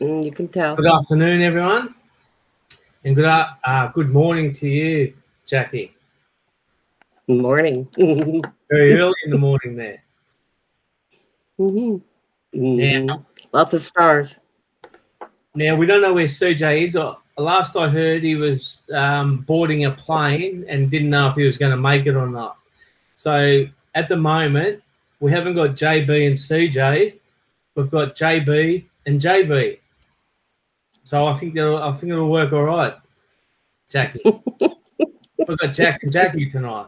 Mm, you can tell. Good afternoon, everyone, and good uh, good morning to you, Jackie. Morning. Very early in the morning there. Mhm. Mhm. Now, Lots of stars. now we don't know where CJ is. Uh, Last I heard, he was um, boarding a plane and didn't know if he was going to make it or not. So at the moment, we haven't got JB and CJ. We've got JB and JB. So I think I think it'll work all right, Jackie. We've got Jack and Jackie tonight.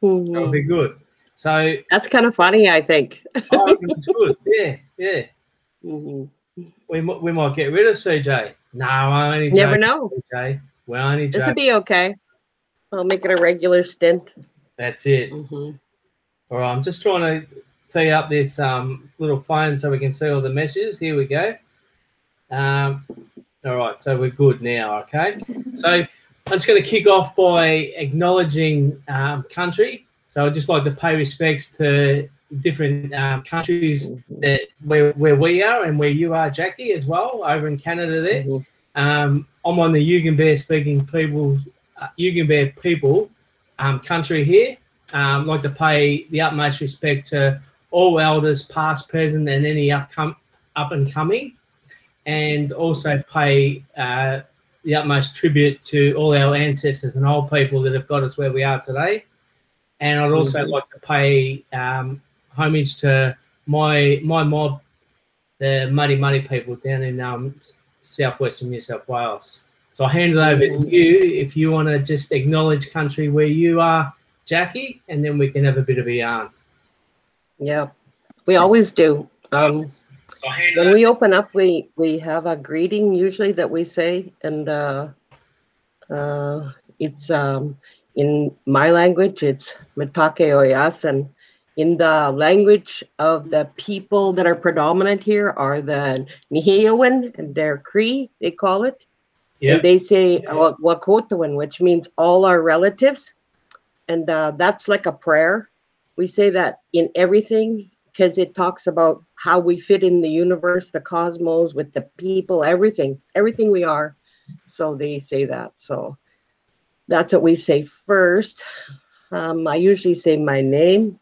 That'll be good. So That's kind of funny, I think. Reckon it's good. Yeah, yeah. Mhm. We, we might get rid of CJ. No, I only Never know. CJ. We're only This would be okay. I'll make it a regular stint. That's it. Mhm. All right, I'm just trying to tee up this um, little phone so we can see all the messages. Here we go. Um, all right, so we're good now. Okay, so I'm just going to kick off by acknowledging um, country. So I'd just like to pay respects to different um, countries that where, where we are and where you are, Jackie, as well, over in Canada there. Mhm. Um, I'm on the Yugambeh speaking people, uh, Yugambeh people um, country here. Um, like to pay the utmost respect to all elders, past, present, and any upcom- up and coming, and also pay uh, the utmost tribute to all our ancestors and old people that have got us where we are today. And I'd also Mhm. like to pay um, homage to my my mob, the Mutthi Mutthi people down in um, southwestern New South Wales. So I'll hand it over to Mhm. you if you want to just acknowledge country where you are, Jackie, and then we can have a bit of a yarn. Yeah, we always do. Um, So I'll hand when we open up, we we have a greeting usually that we say, and uh, uh, it's um, in my language. It's Matake Oyas, and in the language of the people that are predominant here are the Niheowan and their Cree, they call it. yeah, And they say uh, Wakotawan, which means all our relatives. And uh, that's like a prayer. We say that in everything because it talks about how we fit in the universe, the cosmos, with the people, everything, everything we are. So they say that. So that's what we say first. Um, I usually say my name,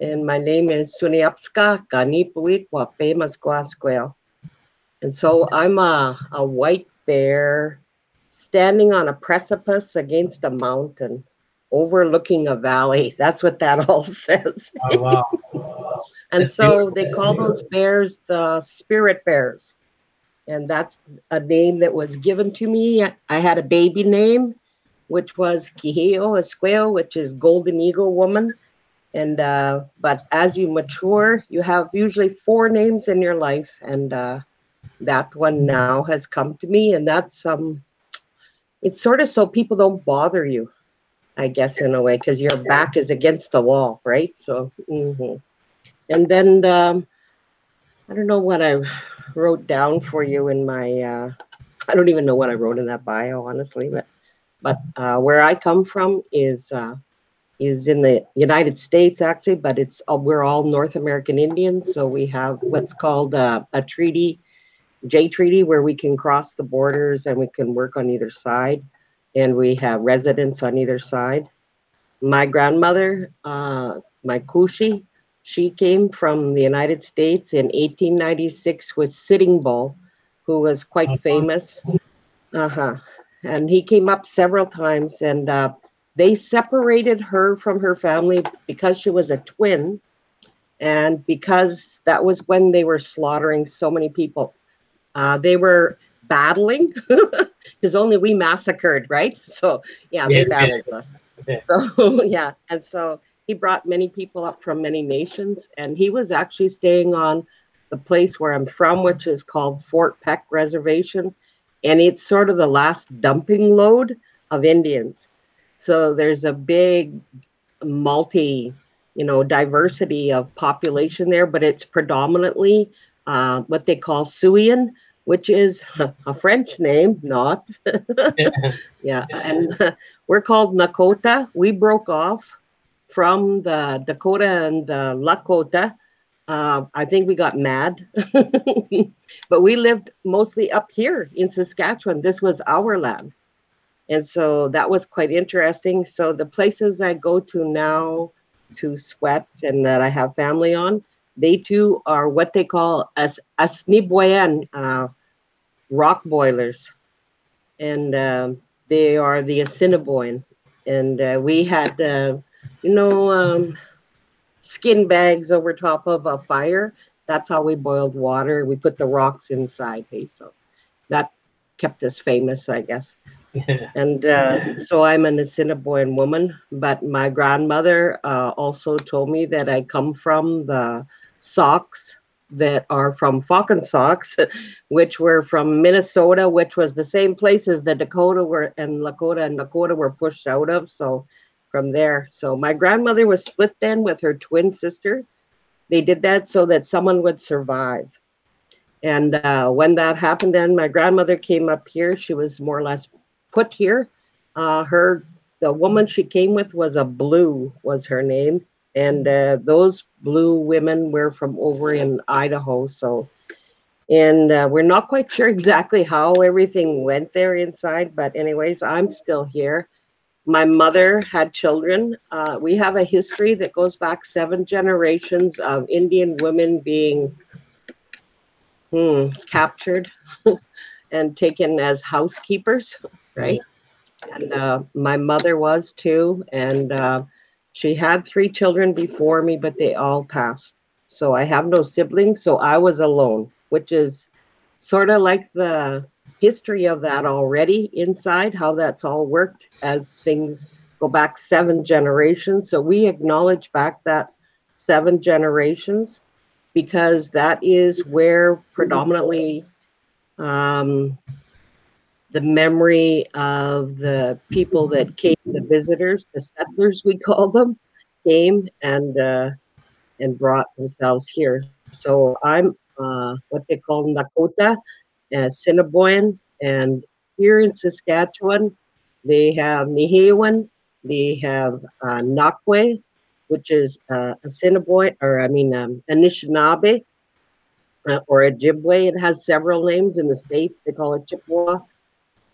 and my name is Soniapska Kanipawit Wapemasquasquel. And so I'm a, a white bear standing on a precipice against a mountain overlooking a valley. That's what that all says. oh, wow. And so they call those bears the spirit bears. And that's a name that was given to me. I had a baby name, which was Kiheo Esqueo, which is golden eagle woman. And uh, but as you mature, you have usually four names in your life, and uh, that one now has come to me, and that's um, it's sort of so people don't bother you, I guess in a way, because your back is against the wall, right? So. mhm. And then um, I don't know what I wrote down for you in my. Uh, I don't even know what I wrote in that bio, honestly. But but uh, where I come from is uh, is in the United States, actually. But it's uh, we're all North American Indians, so we have what's called uh, a treaty, Jay treaty, where we can cross the borders and we can work on either side, and we have residents on either side. My grandmother, uh, my Kusi, she came from the United States in 1896 with Sitting Bull, who was quite Uh-huh. famous. Uh huh. And he came up several times, and uh, they separated her from her family because she was a twin, and because that was when they were slaughtering so many people. Uh, they were battling because only we massacred, right? So yeah, Yeah, they battled us. Yeah. So yeah, and so he brought many people up from many nations, and he was actually staying on the place where I'm from, which is called Fort Peck Reservation, and it's sort of the last dumping load of Indians. So there's a big multi, you know, diversity of population there, but it's predominantly uh, what they call Siouan, which is a French name, not yeah, and we're called Nakoda. We broke off from the Dakota and the Lakota Uh, I think we got mad, but we lived mostly up here in Saskatchewan. This was our land. And so that was quite interesting. So the places I go to now to sweat and that I have family on, they too are what they call as Assiniboine uh, rock boilers. And uh, they are the Assiniboine. And uh, we had, uh, you know, um, skin bags over top of a fire. That's how we boiled water. We put the rocks inside. Hey, so that kept us famous, I guess. and uh, so I'm an Assiniboine woman, but my grandmother uh, also told me that I come from the Sauk's that are from Falcon socks, which were from Minnesota, which was the same place as the Dakota were and Lakota and Dakota were pushed out of. So from there, so my grandmother was split then with her twin sister. They did that so that someone would survive. And uh, when that happened, then my grandmother came up here. She was more or less put here. Uh, her the woman she came with was a blue was her name, and uh, those blue women were from over in Idaho. So, and uh, we're not quite sure exactly how everything went there inside, but anyways, I'm still here. My mother had children. Uh, we have a history that goes back seven generations of Indian women being hmm, captured and taken as housekeepers right? And uh, my mother was too. And uh, she had three children before me, but they all passed. So I have no siblings. So I was alone, which is sort of like the history of that already inside, how that's all worked as things go back seven generations. So we acknowledge back that seven generations because that is where predominantly um, the memory of the people that came, the visitors, the settlers we call them, came and uh, and brought themselves here. So I'm uh, what they call Nakoda, uh, and here in Saskatchewan, they have Nihewan, they have uh, Nakwe, which is uh, Assiniboine, or I mean um, Anishinaabe, uh, or Ojibwe. It has several names in the states. They call it Chippewa.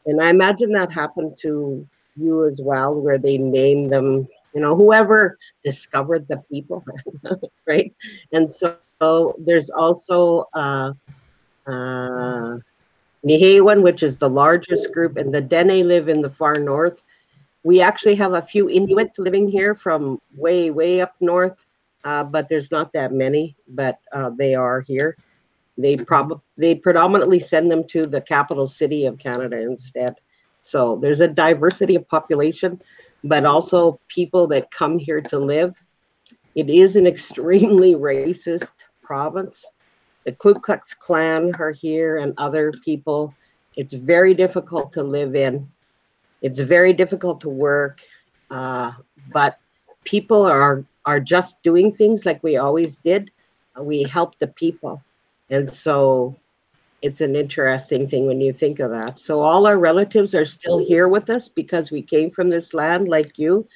And I imagine that happened to you as well, where they named them, you know, whoever discovered the people, right? And so, there's also uh, uh, Nihewan, which is the largest group, and the Dene live in the far north. We actually have a few Inuit living here from way, way up north, uh, but there's not that many, but uh, they are here. They probably they predominantly send them to the capital city of Canada instead. So there's a diversity of population, but also people that come here to live. It is an extremely racist province. The Ku Klux Klan are here and other people. It's very difficult to live in. It's very difficult to work, uh, but people are are just doing things like we always did. We help the people. And so it's an interesting thing when you think of that. So all our relatives are still here with us because we came from this land like you.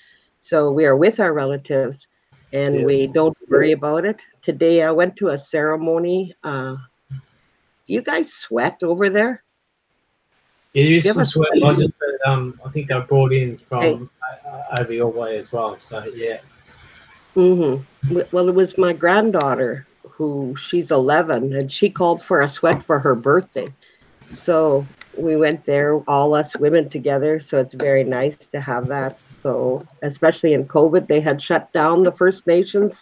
So we are with our relatives and yeah. we don't worry about it. Today I went to a ceremony. Uh, do you guys sweat over there? Yeah, you used to sweat. I, just, um, I think they were brought in from hey. uh, over your way as well. So yeah. Mm-hmm. Well, it was my granddaughter who she's 11 and she called for a sweat for her birthday. So we went there, all us women together. So it's very nice to have that. So, especially in COVID, they had shut down the First Nations,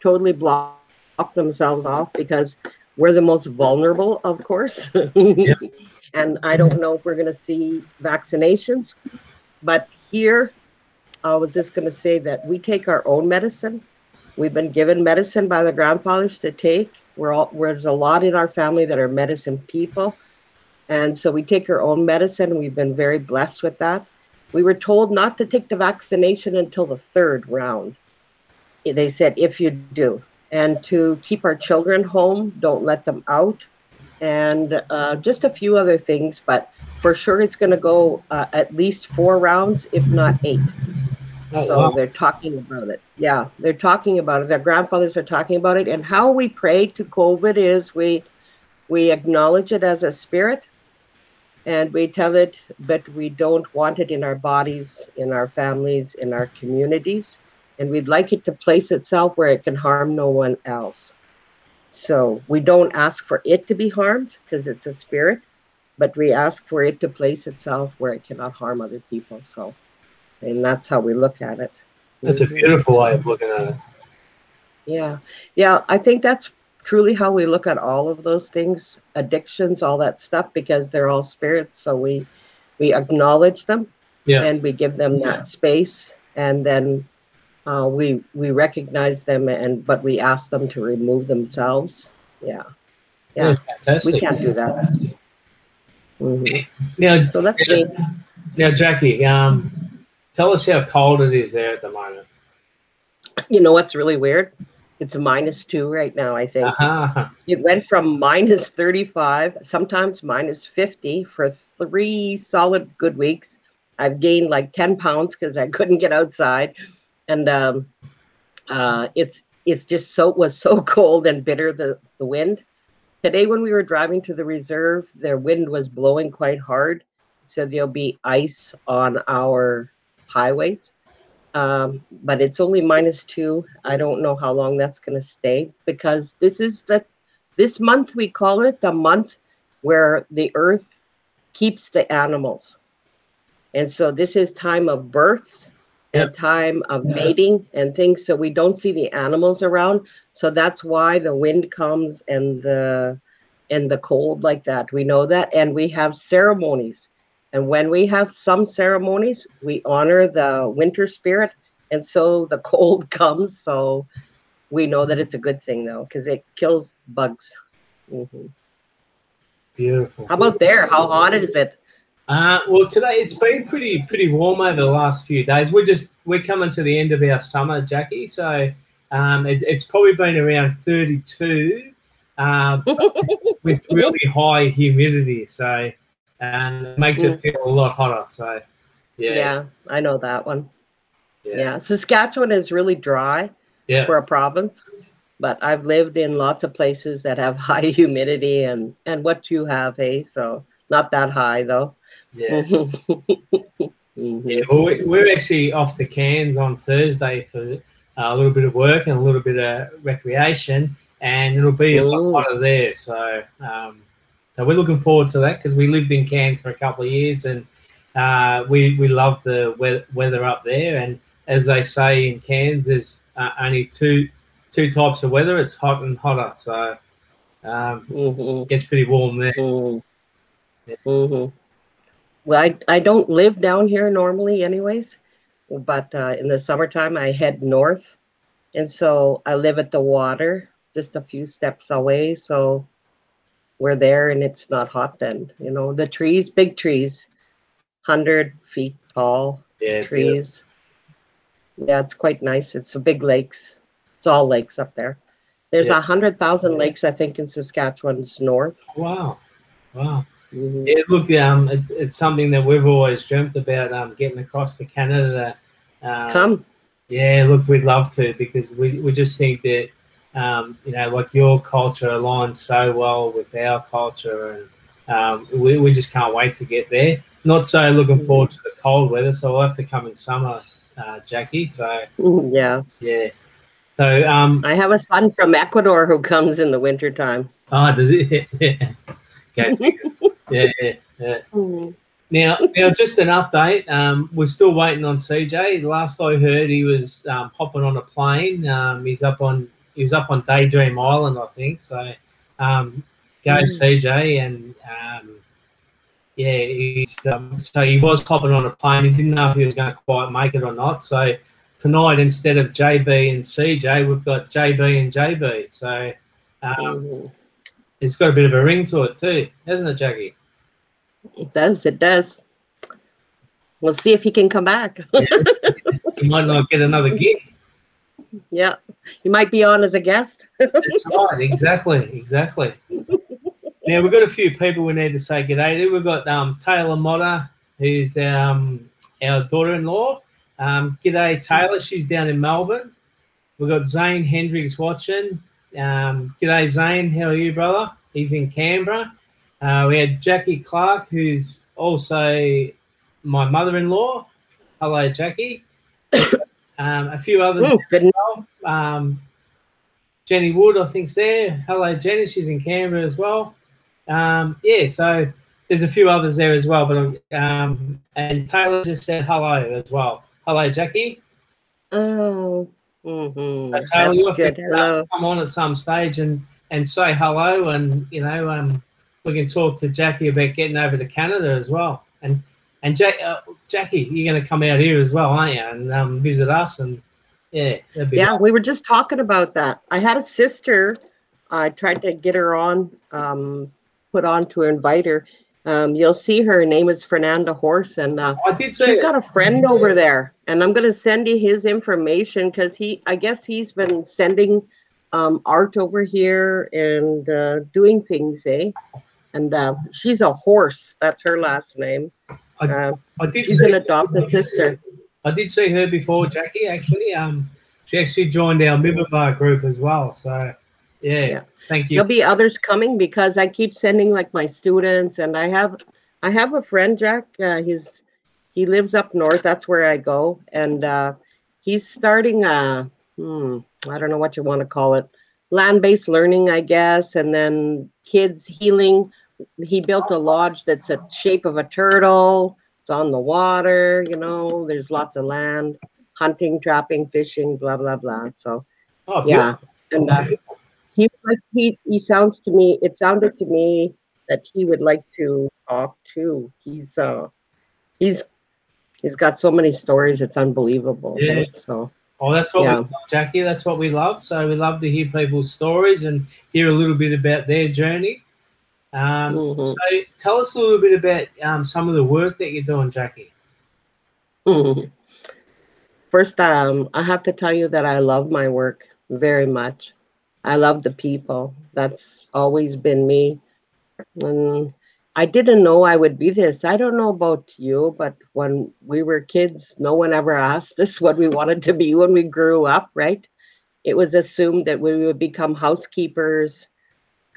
totally blocked themselves off because we're the most vulnerable, of course. yeah. and I don't know if we're going to see vaccinations. But here, I was just going to say that we take our own medicine We've been given medicine by the grandfathers to take. We're all there's a lot in our family that are medicine people. And so we take our own medicine. We've been very blessed with that. We were told not to take the vaccination until the third round. They said, if you do, and to keep our children home, don't let them out, and uh, just a few other things. But for sure, it's going to go uh, at least four rounds, if not eight. Oh, so wow. they're talking about it. Yeah, they're talking about it. Their grandfathers are talking about it. And how we pray to COVID is we we acknowledge it as a spirit and we tell it, but we don't want it in our bodies, in our families, in our communities. And we'd like it to place itself where it can harm no one else. So we don't ask for it to be harmed because it's a spirit, but we ask for it to place itself where it cannot harm other people. So, and that's how we look at it. That's a Mhm. beautiful way of looking at it. Yeah. Yeah. I think that's truly how we look at all of those things, addictions, all that stuff, because they're all spirits. So we we acknowledge them Yeah. and we give them that space and then uh, we we recognize them and but we ask them to remove themselves. Yeah. Yeah. fantastic. We can't do that. Mhm. Now, So that's me. now, Jackie, um, tell us how cold it is there at the moment. You know what's really weird? It's minus two right now, I think. Uh-huh. It went from minus 35, sometimes minus 50 for three solid good weeks. I've gained like 10 pounds because I couldn't get outside. And um, uh, it's it's just so it was so cold and bitter the, the wind. Today when we were driving to the reserve, their wind was blowing quite hard. So there'll be ice on our highways. Um, but it's only minus two. I don't know how long that's going to stay because this is the this month we call it the month where the earth keeps the animals, and so this is time of births and time of mating and things. So we don't see the animals around. So that's why the wind comes and the and the cold like that. We know that, and we have ceremonies. And when we have some ceremonies, we honor the winter spirit. And so the cold comes. So we know that it's a good thing, though, because it kills bugs. Mhm. Beautiful. How about there? How hot is it? Uh, well, today it's been pretty pretty warm over the last few days. We're just we're coming to the end of our summer, Jackie. So um, it, it's probably been around 32 uh, with really high humidity. So um, it makes it feel a lot hotter. So Yeah, yeah, I know that one. yeah, Yeah. Saskatchewan is really dry yeah. for a province, but I've lived in lots of places that have high humidity and and what you have, hey, so not that high though. yeah. Mhm. Yeah, well, we- we're actually off to Cairns on Thursday for uh, a little bit of work and a little bit of recreation, and it'll be a lot hotter there. So, um, so we're looking forward to that because we lived in Cairns for a couple of years, and uh, we we love the we- weather up there. And as they say in Cairns, there's uh, only two two types of weather: it's hot and hotter. So, um, Mhm. it gets pretty warm there. Mhm. Yeah. Mhm. Well, I, I don't live down here normally, anyways, but uh, in the summertime I head north, and so I live at the water, just a few steps away. So we're there, and it's not hot then. You know, the trees, big trees, hundred feet tall Yeah, trees. Yeah, yeah. it's quite nice. It's a big lakes. It's all lakes up there. There's a Yeah. hundred thousand lakes, I think, in Saskatchewan's north. Wow, wow. Mhm. Yeah, look, um, it's it's something that we've always dreamt about, um, getting across to Canada. Um, Come. Yeah, look, we'd love to because we, we just think that, um, you know, like your culture aligns so well with our culture, and um, we, we just can't wait to get there. Not so looking forward to the cold weather, so we'll have to come in summer, uh, Jackie. So Mhm, Yeah. yeah, so um, I have a son from Ecuador who comes in the wintertime. oh, does it? yeah, okay. yeah, yeah, yeah. Now, now, just an update. Um, we're still waiting on CJ. Last I heard, he was um, hopping on a plane. Um, he's up on he was up on Daydream Island, I think. So, um, go Mm. CJ, and um, yeah, he's um, so he was hopping on a plane. He didn't know if he was going to quite make it or not. So tonight, instead of JB and CJ, we've got JB and JB. So um, Mhm. it's got a bit of a ring to it too, hasn't it, Jackie? It does. It does. We'll see if he can come back. He might not get another gig. Yeah. He might be on as a guest. That's right, exactly, exactly. Now we've got a few people we need to say good day to. We've got um, Taylor Motter, who's um, our daughter-in-law. Um, g'day Taylor, she's down in Melbourne. We've got Zane Hendricks watching. Um, g'day Zane, how are you, brother? He's in Canberra. Uh, we had Jackie Clark, who's also my mother-in-law. Hello, Jackie. um, a few others. Ooh, good well. Um, Jenny Wood, I think's there. Hello, Jenny. She's in Canberra as well. Um, yeah, so there's a few others there as well. But um, and Taylor just said hello as well. Hello, Jackie. Oh, mm-hmm. So Taylor, you'll have to come on at some stage and and say hello, and you know, um, we can talk to Jackie about getting over to Canada as well. And and Jack, uh, Jackie, you're going to come out here as well, aren't you? And um, visit us and yeah, Yeah, we were just talking about that. I had a sister. I tried to get her on, um, put on to invite her. Um, you'll see her. Her name is Fernanda Horse, and uh, I did got a friend over there. And I'm going to send you his information because he, I guess he's been sending um, art over here and uh, doing things, eh? And uh, she's a horse. That's her last name. Uh, I did she's an adopted sister. I did see her before, Jackie. Actually, um, she actually joined our Mibbar group as well. So yeah, Yeah. thank you. There'll be others coming because I keep sending like my students, and I have I have a friend, Jack. Uh, he's he lives up north. That's where I go, and uh, he's starting a hmm, I don't know what you want to call it, land-based learning, I guess, and then kids healing. He built a lodge that's a shape of a turtle. It's on the water. You know, there's lots of land, hunting, trapping, fishing, blah blah blah. So oh, yeah, and. Uh, he he he sounds to me it sounded to me that he would like to talk too he's uh he's he's got so many stories it's unbelievable Yeah. right? so Oh, that's what Yeah. we love, Jackie. That's what we love. So we love to hear people's stories and hear a little bit about their journey. Um, mhm, So tell us a little bit about um, some of the work that you're doing, Jackie. mhm. first um i have to tell you that i love my work very much i love the people that's always been me and I didn't know I would be this. I don't know about you, but when we were kids, no one ever asked us what we wanted to be when we grew up, right? It was assumed that we would become housekeepers.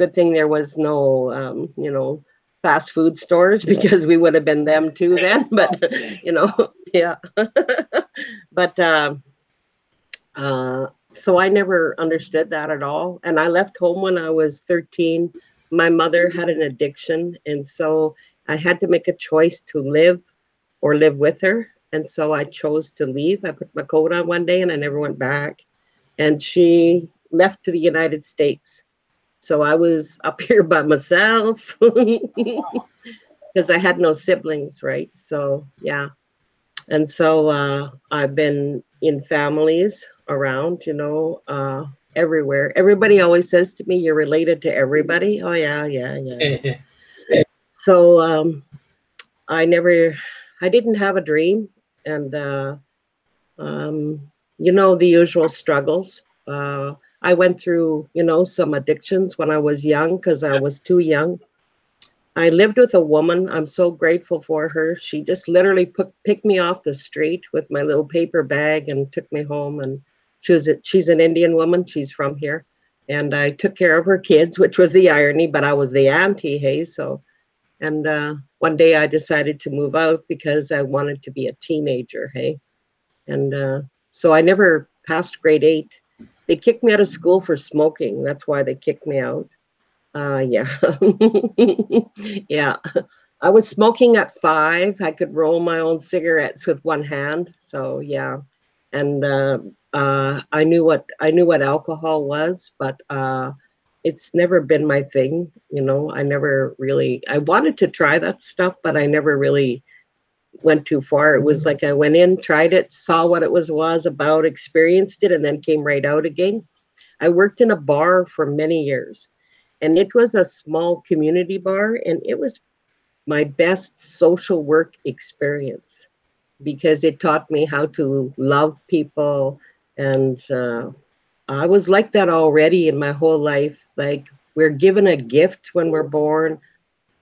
Good thing there was no, um, you know, fast food stores because we would have been them too then. But, you know, yeah. but um, uh, so I never understood that at all. And I left home when I was 13 my mother had an addiction and so i had to make a choice to live or live with her. And so i chose to leave. I put my coat on one day and i never went back. And she left to the united states so i was up here by myself because i had no siblings right so yeah and so uh, i've been in families around you know uh, everywhere. Everybody always says to me, "You're related to everybody." Oh yeah, yeah, yeah. So um, I never, I didn't have a dream, and uh, um, you know the usual struggles. Uh, I went through, you know, some addictions when I was young because I was too young. I lived with a woman. I'm so grateful for her. She just literally put, picked me off the street with my little paper bag and took me home and she was a, she's an Indian woman. She's from here, and I took care of her kids, which was the irony. But I was the auntie, hey. So, and uh, one day I decided to move out because I wanted to be a teenager, hey. And uh, so I never passed grade eight. They kicked me out of school for smoking. That's why they kicked me out. Uh, yeah, yeah. I was smoking at five. I could roll my own cigarettes with one hand. So yeah, and uh, uh, I knew what I knew what alcohol was, but uh, it's never been my thing. You know, I never really. I wanted to try that stuff, but I never really went too far. It was like I went in, tried it, saw what it was was about, experienced it, and then came right out again. I worked in a bar for many years, and it was a small community bar, and it was my best social work experience because it taught me how to love people and uh, i was like that already in my whole life like we're given a gift when we're born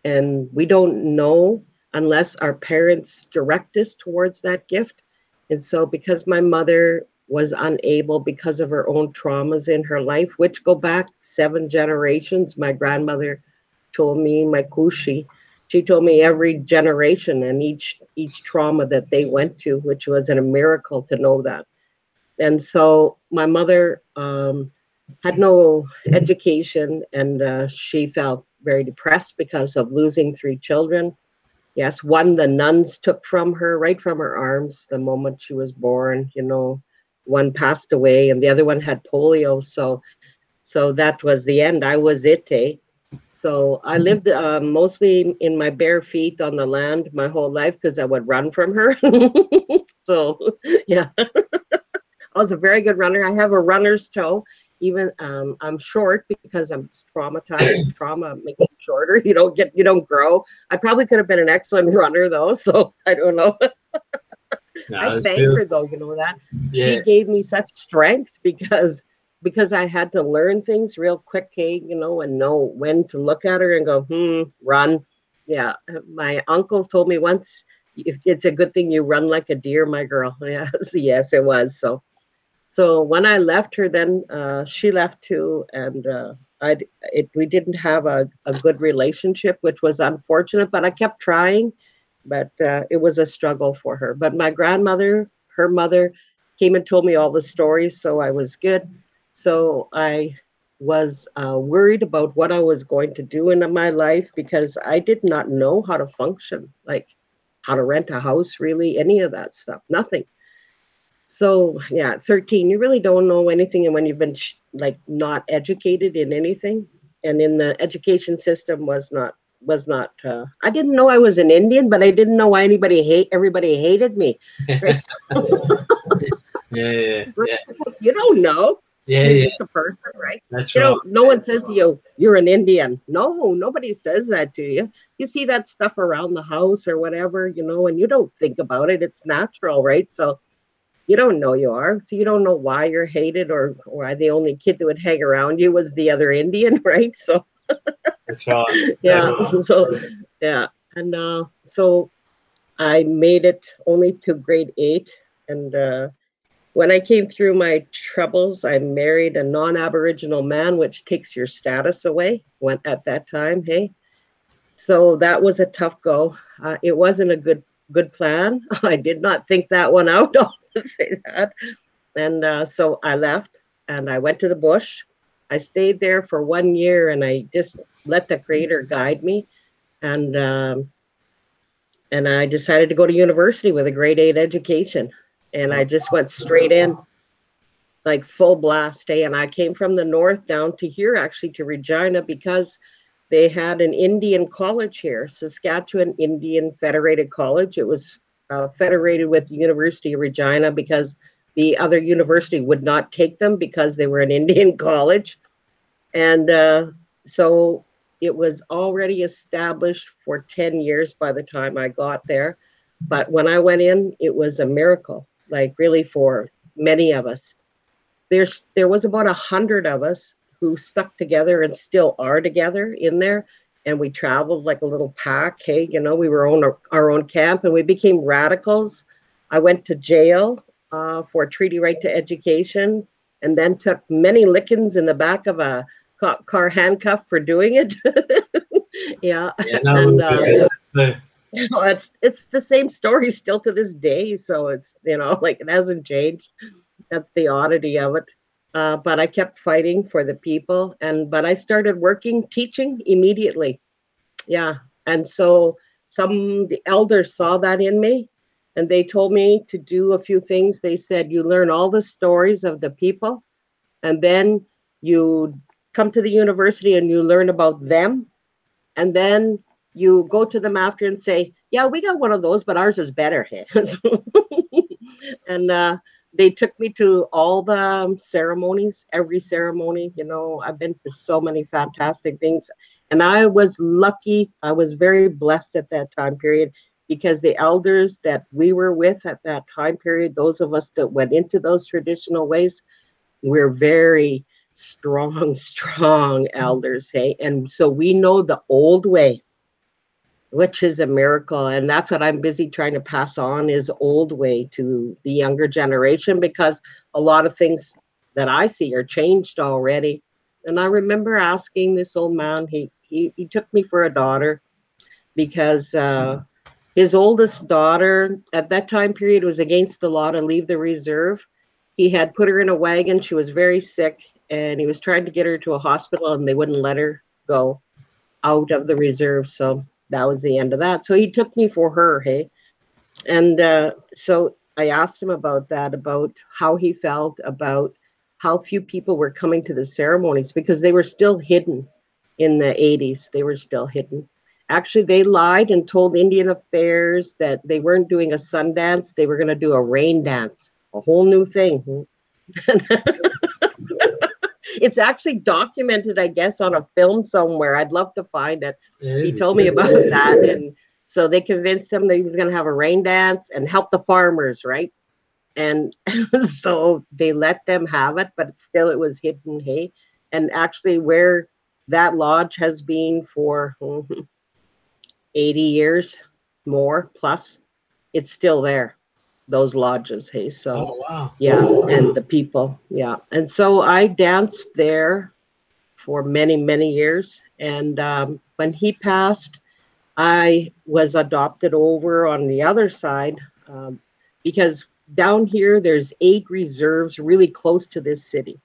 and we don't know unless our parents direct us towards that gift And so, because my mother was unable because of her own traumas in her life, which go back seven generations, my grandmother told me, my kusi, she told me every generation and each each trauma that they went to, which was a miracle to know that. And so my mother um, had no education, and uh, she felt very depressed because of losing three children. Yes, one the nuns took from her, right from her arms, the moment she was born. You know, one passed away, and the other one had polio. So, so that was the end. I was it. Eh? So I mm-hmm. lived uh, mostly in my bare feet on the land my whole life because I would run from her. so yeah, I was a very good runner. I have a runner's toe. Even um, I'm short because I'm traumatized. Trauma makes you shorter. You don't get, you don't grow. I probably could have been an excellent runner though. So I don't know. no, I thank her though. You know that yeah. she gave me such strength because because I had to learn things real quick, hey, you know, and know when to look at her and go, hmm, run. Yeah, my uncle told me once, if it's a good thing you run like a deer, my girl. Yes, yes, it was. So, so when I left her, then uh, she left too, and uh, I, it, we didn't have a, a good relationship, which was unfortunate. But I kept trying, but uh, it was a struggle for her. But my grandmother, her mother, came and told me all the stories, so I was good. So I was uh, worried about what I was going to do in my life because I did not know how to function, like how to rent a house, really, any of that stuff, nothing. So yeah, 13, you really don't know anything, and when you've been like not educated in anything, and in the education system was not was not. Uh, I didn't know I was an Indian, but I didn't know why anybody hate everybody hated me. Right? yeah, yeah, yeah. You don't know. Yeah, you're yeah. just a person, right? That's you right. no one says to you, "You're an Indian." No, nobody says that to you. You see that stuff around the house or whatever, you know, and you don't think about it. It's natural, right? So you don't know you are, so you don't know why you're hated or why the only kid that would hang around you was the other Indian, right? So that's right. yeah. So yeah, and uh, so I made it only to grade eight, and uh, when I came through my troubles, I married a non Aboriginal man, which takes your status away when, at that time. Hey, so that was a tough go. Uh, it wasn't a good good plan. I did not think that one out. Say that. And uh, so I left and I went to the bush. I stayed there for one year and I just let the Creator guide me. And um, and I decided to go to university with a grade eight education and I just went straight in, like full blast day. And I came from the north down to here, actually to Regina, because they had an Indian college here, Saskatchewan Indian Federated College. It was uh, federated with the University of Regina because the other university would not take them because they were an Indian college. And uh, so it was already established for 10 years by the time I got there. But when I went in, it was a miracle like really for many of us. There's there was about a hundred of us who stuck together and still are together in there. And we traveled like a little pack. Hey, you know, we were on our, our own camp and we became radicals. I went to jail uh, for treaty right to education and then took many lickings in the back of a car handcuff for doing it. yeah. yeah no, and, uh, know, it's it's the same story still to this day. So it's you know like it hasn't changed. That's the oddity of it. Uh, but I kept fighting for the people, and but I started working teaching immediately. Yeah, and so some the elders saw that in me, and they told me to do a few things. They said you learn all the stories of the people, and then you come to the university and you learn about them, and then you go to them after and say, "Yeah, we got one of those, but ours is better." and uh, they took me to all the um, ceremonies, every ceremony. You know, I've been to so many fantastic things, and I was lucky. I was very blessed at that time period because the elders that we were with at that time period, those of us that went into those traditional ways, we're very strong, strong elders. Hey, and so we know the old way which is a miracle. And that's what I'm busy trying to pass on is old way to the younger generation because a lot of things that I see are changed already. And I remember asking this old man, he he, he took me for a daughter because uh, his oldest daughter at that time period was against the law to leave the reserve. He had put her in a wagon. She was very sick, and he was trying to get her to a hospital, and they wouldn't let her go out of the reserve. So that was the end of that. So he took me for her, hey. And uh, so I asked him about that, about how he felt, about how few people were coming to the ceremonies because they were still hidden in the 80s. They were still hidden. Actually, they lied and told Indian Affairs that they weren't doing a sun dance, they were going to do a rain dance, a whole new thing. it's actually documented, I guess, on a film somewhere. I'd love to find it. He told me about that. And so they convinced him that he was going to have a rain dance and help the farmers, right? And so they let them have it, but still it was hidden hey. And actually, where that lodge has been for hmm, 80 years more plus, it's still there those lodges hey so oh, wow. yeah and the people yeah. And so i danced there for many many years and um, when he passed i was adopted over on the other side um, because down here there's eight reserves really close to this city.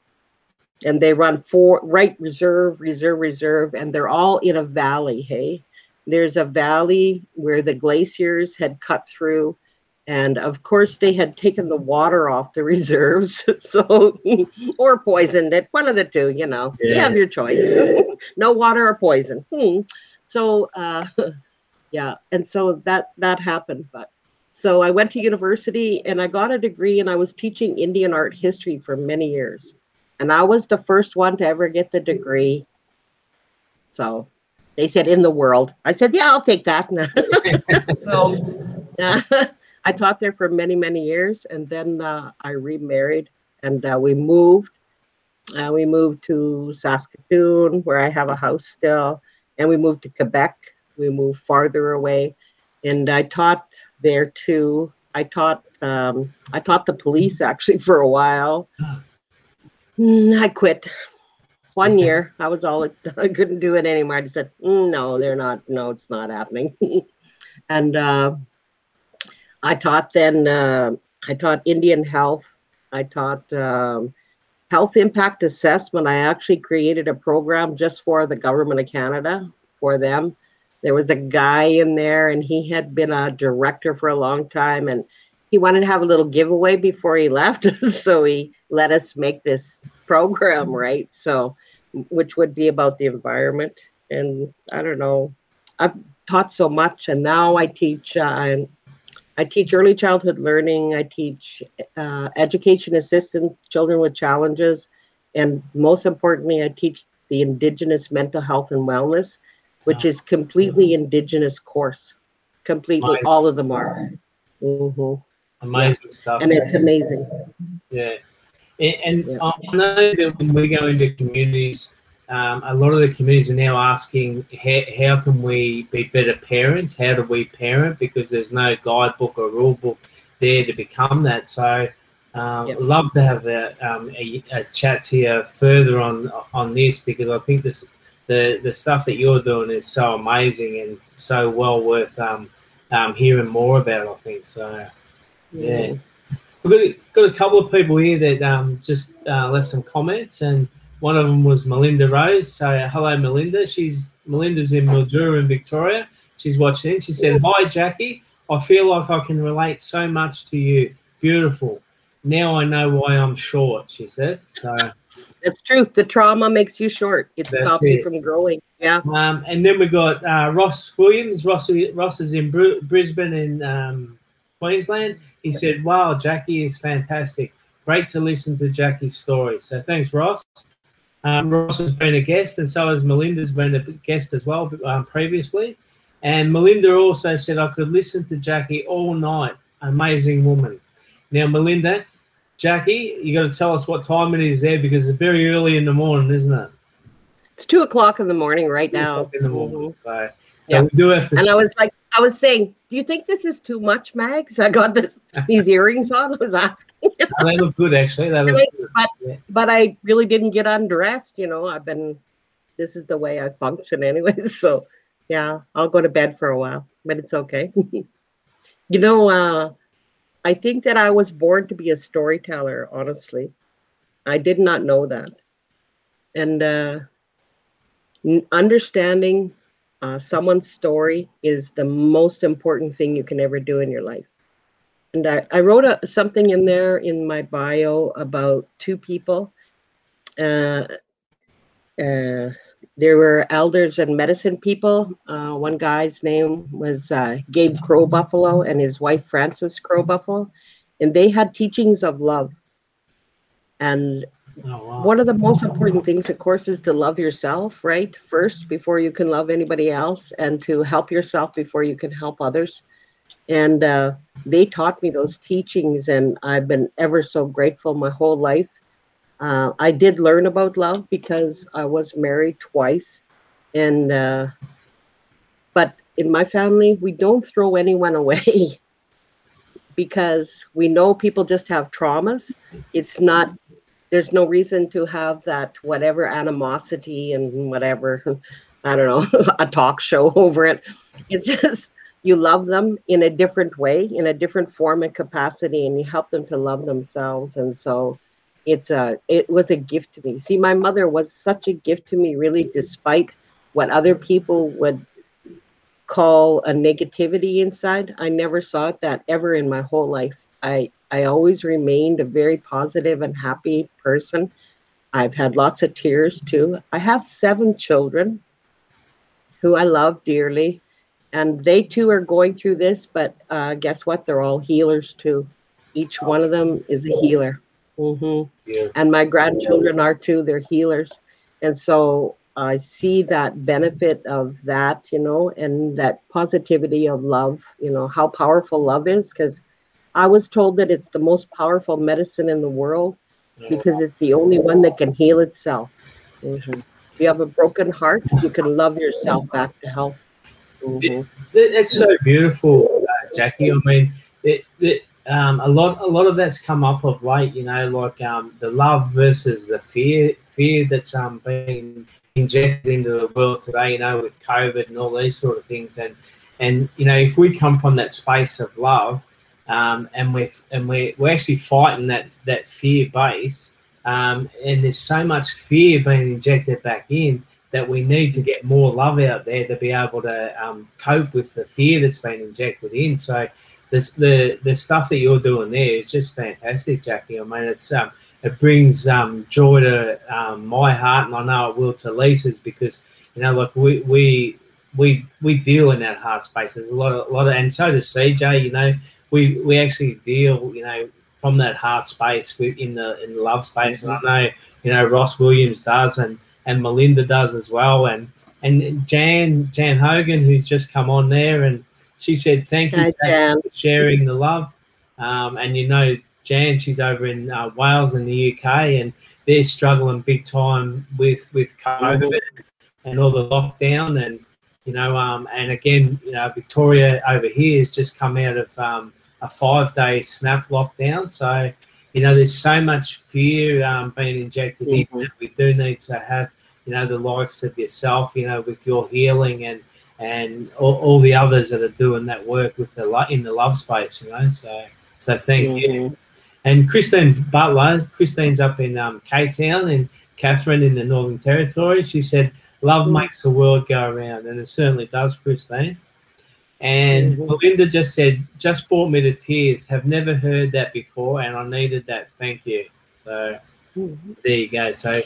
And they run four right reserve reserve reserve and they're all in a valley hey. There's a valley where the glaciers had cut through and of course they had taken the water off the reserves so or poisoned it one of the two you know. Yeah. you have your choice. No water or poison. Hmm. so uh, yeah and so that that happened but so i went to university and i got a degree and i was teaching indian art history for many years. And i was the first one to ever get the degree. So they said in the world. I said yeah i'll take that. So uh, I taught there for many, many years, and then uh, I remarried, and uh, we moved. Uh, we moved to Saskatoon, where I have a house still, and we moved to Quebec. We moved farther away, and I taught there too. I taught um, I taught the police actually for a while. Mm, I quit one year. I was all I couldn't do it anymore. I just said, mm, no, they're not. No, it's not happening. and uh, I taught then, uh, I taught Indian health. I taught um, health impact assessment. I actually created a program just for the government of Canada for them. There was a guy in there, and he had been a director for a long time, and he wanted to have a little giveaway before he left. so he let us make this program, right? So, which would be about the environment. And I don't know, I've taught so much, and now I teach uh, I teach early childhood learning. I teach uh, education assistance, children with challenges, and most importantly, I teach the Indigenous mental health and wellness, which is completely mm-hmm. Indigenous course. Completely, amazing. all of them are. Mm-hmm. Amazing yeah. stuff, and it's amazing. Yeah, and, and yeah. I know that when we go into communities um, a lot of the communities are now asking how, how can we be better parents how do we parent because there's no guidebook or rule book there to become that so um, yep. love to have a, um, a, a, chat here further on on this because I think this the the stuff that you're doing is so amazing and so well worth um, um, hearing more about. I think so. Yeah, yeah. we've got a, got a couple of people here that um, just uh, left some comments and one of them was Melinda Rose. So hello, Melinda. She's Melinda's in Mildura in Victoria. She's watching. She said, "Hi, Jackie. I feel like I can relate so much to you. Beautiful. Now I know why I'm short." She said. So that's true. The trauma makes you short. It stops it. you from growing. Yeah. Um, and then we got uh, Ross Williams. Ross, Ross is in Br- Brisbane in um, Queensland. He said, "Wow, Jackie is fantastic. Great to listen to Jackie's story." So thanks, Ross. Um, Ross has been a guest, and so has Melinda's been a guest as well um, previously. And Melinda also said I could listen to Jackie all night. Amazing woman. Now, Melinda, Jackie, you got to tell us what time it is there because it's very early in the morning, isn't it? It's two o'clock in the morning right Two now. in the morning. So, so Yeah. we do have to. And I was like, I was saying, do you think this is too much, Mags? I got this these earrings on. I was asking, They look good, actually. They look good. Yeah. but I really didn't get undressed. You know, I've been. This is the way I function, anyways. So, yeah, I'll go to bed for a while, but it's okay. you know, uh, I think that I was born to be a storyteller. Honestly, I did not know that, and uh, understanding uh, someone's story is the most important thing you can ever do in your life. And I, I wrote a, something in there in my bio about two people. Uh, uh, there were elders and medicine people. Uh, one guy's name was uh, Gabe Crow Buffalo and his wife Frances Crow Buffalo, and they had teachings of love. And Oh, wow. one of the most important things, of course, is to love yourself, right? First, before you can love anybody else, and to help yourself before you can help others. And uh, they taught me those teachings, and I've been ever so grateful my whole life. Uh, I did learn about love because I was married twice, and uh, but in my family, we don't throw anyone away because we know people just have traumas. It's not there's no reason to have that whatever animosity and whatever i don't know a talk show over it it's just you love them in a different way in a different form and capacity and you help them to love themselves. And so it's a it was a gift to me. See my mother was such a gift to me really despite what other people would call a negativity inside. I never saw it that ever in my whole life. I I always remained a very positive and happy person. I've had lots of tears too. I have seven children who I love dearly, and they too are going through this, but uh, guess what? They're all healers too. Each one of them is a healer. mm-hmm. Yeah. And my grandchildren are too, they're healers. And so I see that benefit of that, you know, and that positivity of love, you know, how powerful love is because I was told that it's the most powerful medicine in the world because it's the only one that can heal itself. mm-hmm. If you have a broken heart, you can love yourself back to health. Mhm. That- That's so beautiful, uh, Jackie. I mean, it, it, um, a lot, a lot of that's come up of late. You know, like um, the love versus the fear, fear that's um, being injected into the world today. You know, with COVID and all these sort of things, and and you know, if we come from that space of love, um, and we're and we're, we're actually fighting that that fear base, um, and there's so much fear being injected back in that we need to get more love out there to be able to um, cope with the fear that's been injected in. So this, the the stuff that you're doing there is just fantastic, Jackie. I mean, it's um, it brings um, joy to um, my heart, and I know it will to Lisa's because you know, like we we we we deal in that heart space. There's a lot of a lot of, and so does CJ. You know, we we actually deal, you know, from that heart space in the in the love space, and I know you know Ross Williams does, and and Melinda does as well, and and Jan Jan Hogan who's just come on there, and she said thank you for sharing the love, um, and you know Jan she's over in uh, Wales in the UK, and they're struggling big time with with COVID and all the lockdown, and you know, um, and again, you know, Victoria over here has just come out of um, a five day snap lockdown. So, you know, there's so much fear um, being injected in Mhm. that we do need to have, you know, the likes of yourself, you know, with your healing and and all, all the others that are doing that work with the lo- in the love space, you know. So, so thank you. Mhm. And Christine Butler, Christine's up in um, K Town and Catherine in the Northern Territory. She said, Love Mhm. makes the world go around. And it certainly does, Christine. And. Melinda just said, Just brought me to tears. Have never heard that before. And I needed that. Thank you. So Mhm. there you go. So,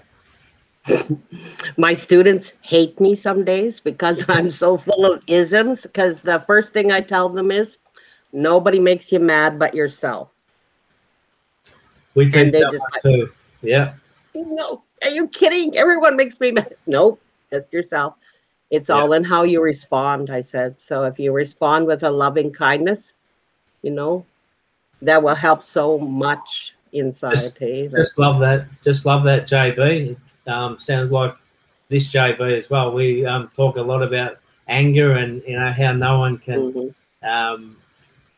My students hate me some days because I'm so full of isms. Because the first thing I tell them is, nobody makes you mad but yourself. we they that just one too. Yeah. No, are you kidding? Everyone makes me mad. Nope, just yourself. It's Yeah. all in how you respond, I said. So if you respond with a loving kindness, you know, that will help so much inside. Just- eh? Just love that. Just love that, JB. Um, sounds like this JB as well. We um, talk a lot about anger and you know how no one can Mhm. um,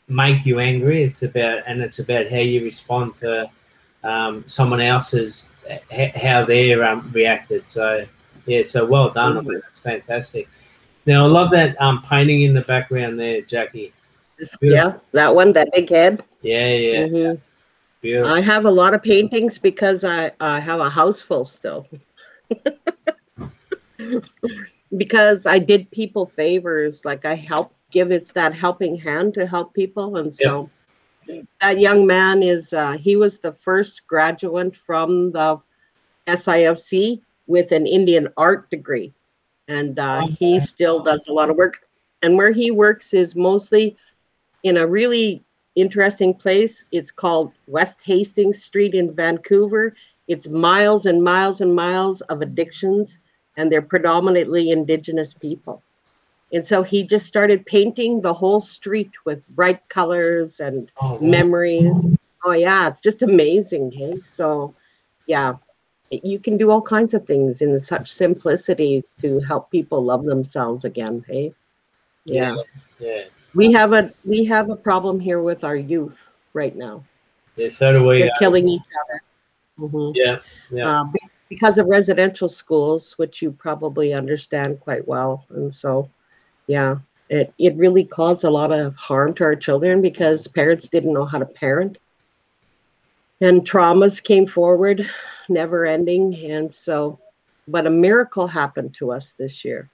make you angry. It's about and it's about how you respond to um, someone else's h- how they're um, reacted. So yeah, so well done. That's fantastic. Now I love that um, painting in the background there, Jackie. Beautiful. yeah, that one, that big head. Yeah, yeah, Mhm. beautiful. I have a lot of paintings because I, I have a house full still. because I did people favors, like I help give it's that helping hand to help people, and so that young man is uh, he was the first graduate from the SIFC with an Indian art degree, and uh, he still does a lot of work. And where he works is mostly in a really interesting place. It's called West Hastings Street in Vancouver. It's miles and miles and miles of addictions, and they're predominantly Indigenous people. And so he just started painting the whole street with bright colors and Oh, wow. memories. Oh, yeah, it's just amazing. Hey, so yeah, you can do all kinds of things in such simplicity to help people love themselves again. Hey, yeah yeah, we have a we have a problem here with our youth right now. yeah. So do we. They're uh, killing each other Mhm. yeah, yeah. Uh, because of residential schools, which you probably understand quite well. And so, yeah, it it really caused a lot of harm to our children because parents didn't know how to parent, and traumas came forward, never ending. And so, but a miracle happened to us this year.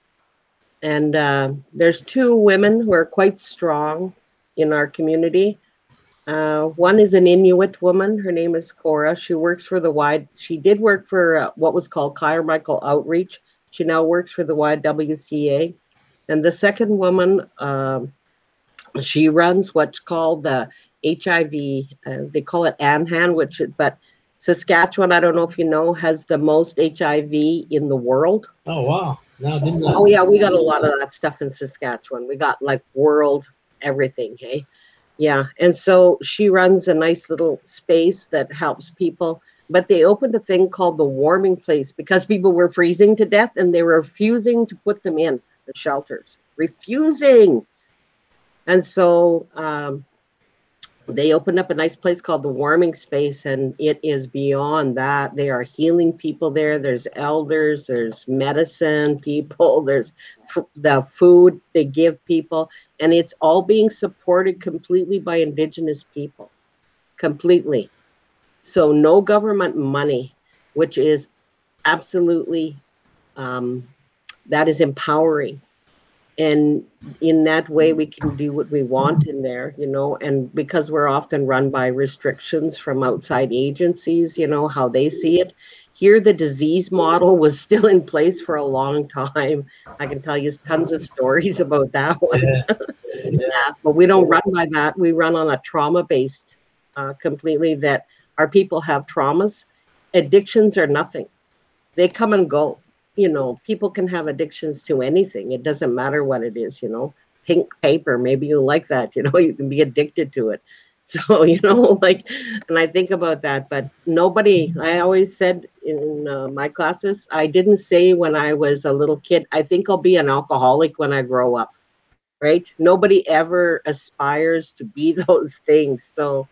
And uh, there's two women who are quite strong in our community. Uh, one is an Inuit woman. Her name is Cora. She works for the wide. She did work for uh, what was called Carmichael Outreach. She now works for the YWCA. And the second woman, um, she runs what's called the HIV. Uh, they call it ANHAN, which but Saskatchewan, I don't know if you know, has the most HIV in the world. Oh wow. No, didn't know. Oh yeah, we got a lot of that stuff in Saskatchewan. We got like world everything, hey. Yeah, and so she runs a nice little space that helps people. But they opened a thing called the warming place because people were freezing to death and they were refusing to put them in the shelters. Refusing. And so um, they opened up a nice place called the warming space and it is beyond that. They are healing people there. There's elders there's medicine people there's f- the food they give people and it's all being supported completely by indigenous people completely. So no government money which is absolutely um, that is empowering and in that way we can do what we want in there you know and because we're often run by restrictions from outside agencies you know how they see it here the disease model was still in place for a long time i can tell you tons of stories about that one Yeah. yeah. but we don't run by that. We run on a trauma based uh, completely that our people have traumas. Addictions are nothing, they come and go. You know, people can have addictions to anything. It doesn't matter what it is, you know. Pink paper, maybe you like that, you know, you can be addicted to it. So, you know, like, and I think about that, but nobody, I always said in uh, my classes, I didn't say when I was a little kid, I think I'll be an alcoholic when I grow up right? Nobody ever aspires to be those things. So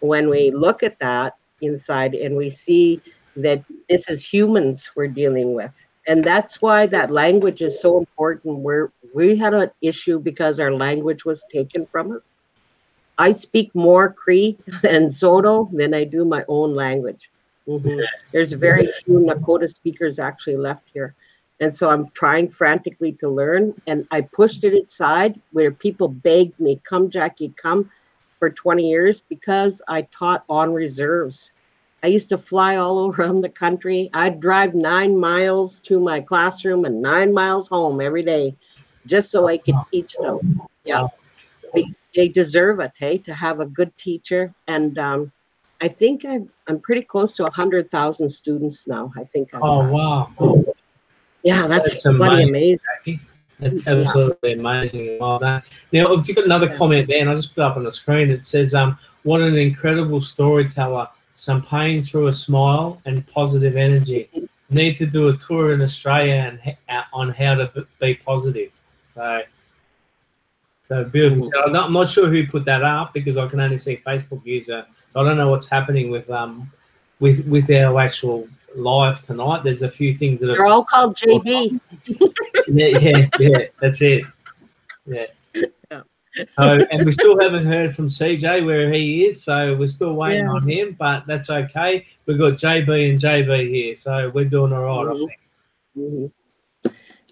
when we look at that inside and we see that this is humans we're dealing with, and that's why that language is so important. Where we had an issue because our language was taken from us. I speak more Cree and Saulteaux than I do my own language. Mhm. There's very few Nakoda speakers actually left here. And so I'm trying frantically to learn. And I pushed it aside where people begged me, come, Jackie, come for 20 years because I taught on reserves. I used to fly all around the country. I'd drive nine miles to my classroom and nine miles home every day just so I could teach them. Yeah. They, deserve it, hey, to have a good teacher. And um, I think I'm, I'm pretty close to 100,000 students now. I think I've Oh wow. Yeah, that's, That's bloody amazing. amazing. That's Yeah. absolutely amazing. Well that. Now, I've got another Yeah. comment there, and I just put up on the screen. It says, um, "What an incredible storyteller! Some pain through a smile and positive energy." need to do a tour in Australia and on how to be positive. So, so beautiful. So I'm not, I'm not, sure who put that up because I can only see Facebook user. So I don't know what's happening with um with with our actual live tonight. There's a few things that they're all called GB. yeah, yeah, yeah. That's it. Yeah. So, and we still haven't heard from CJ where he is, so we're still waiting yeah. on him. But that's okay. We've got JB and JB here, so we're doing all right, mm-hmm. mm-hmm.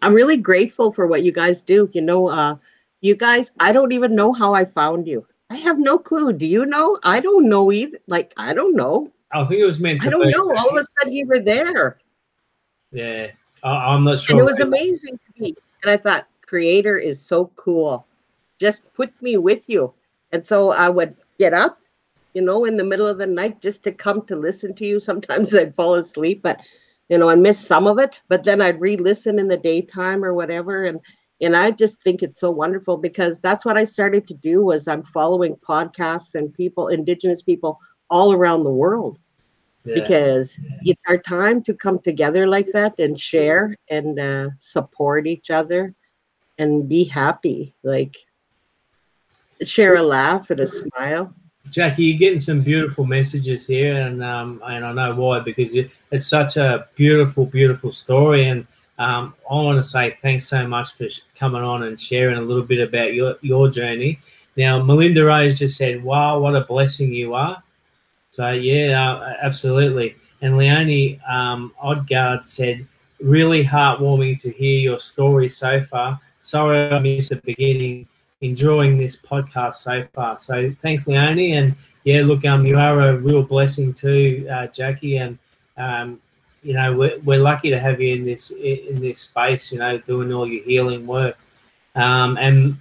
I'm really grateful for what you guys do. You know, uh, you guys, I don't even know how I found you. I have no clue. Do you know? I don't know either. Like, I don't know. I think it was meant I don't know. All of a sudden, you were there. Yeah, I, am not sure. And it was amazing to me. And I thought, creator is so cool. Just put me with you. And so I would get up, you know, in the middle of the night just to come to listen to you. Sometimes I'd fall asleep, but you know, and miss some of it. But then I'd re-listen in the daytime or whatever. And and I just think it's so wonderful because that's what I started to do was I'm following podcasts and people, indigenous people all around the world yeah. because it's our time to come together like that and share and uh, support each other and be happy like share a laugh and a smile Jackie, you're getting some beautiful messages here, and um, and I know why because it's such a beautiful, beautiful story. And um, I want to say thanks so much for coming on and sharing a little bit about your your journey. Now, Melinda Rose just said, "Wow, what a blessing you are." So yeah, uh, absolutely. And Leonie um, Odgard said, really heartwarming to hear your story so far. Sorry I missed the beginning. Enjoying this podcast so far. So thanks, Leonie. And yeah, look, um, you are a real blessing too, uh, Jackie. And um, you know, we're, we're lucky to have you in this in this space. You know, doing all your healing work. Um, and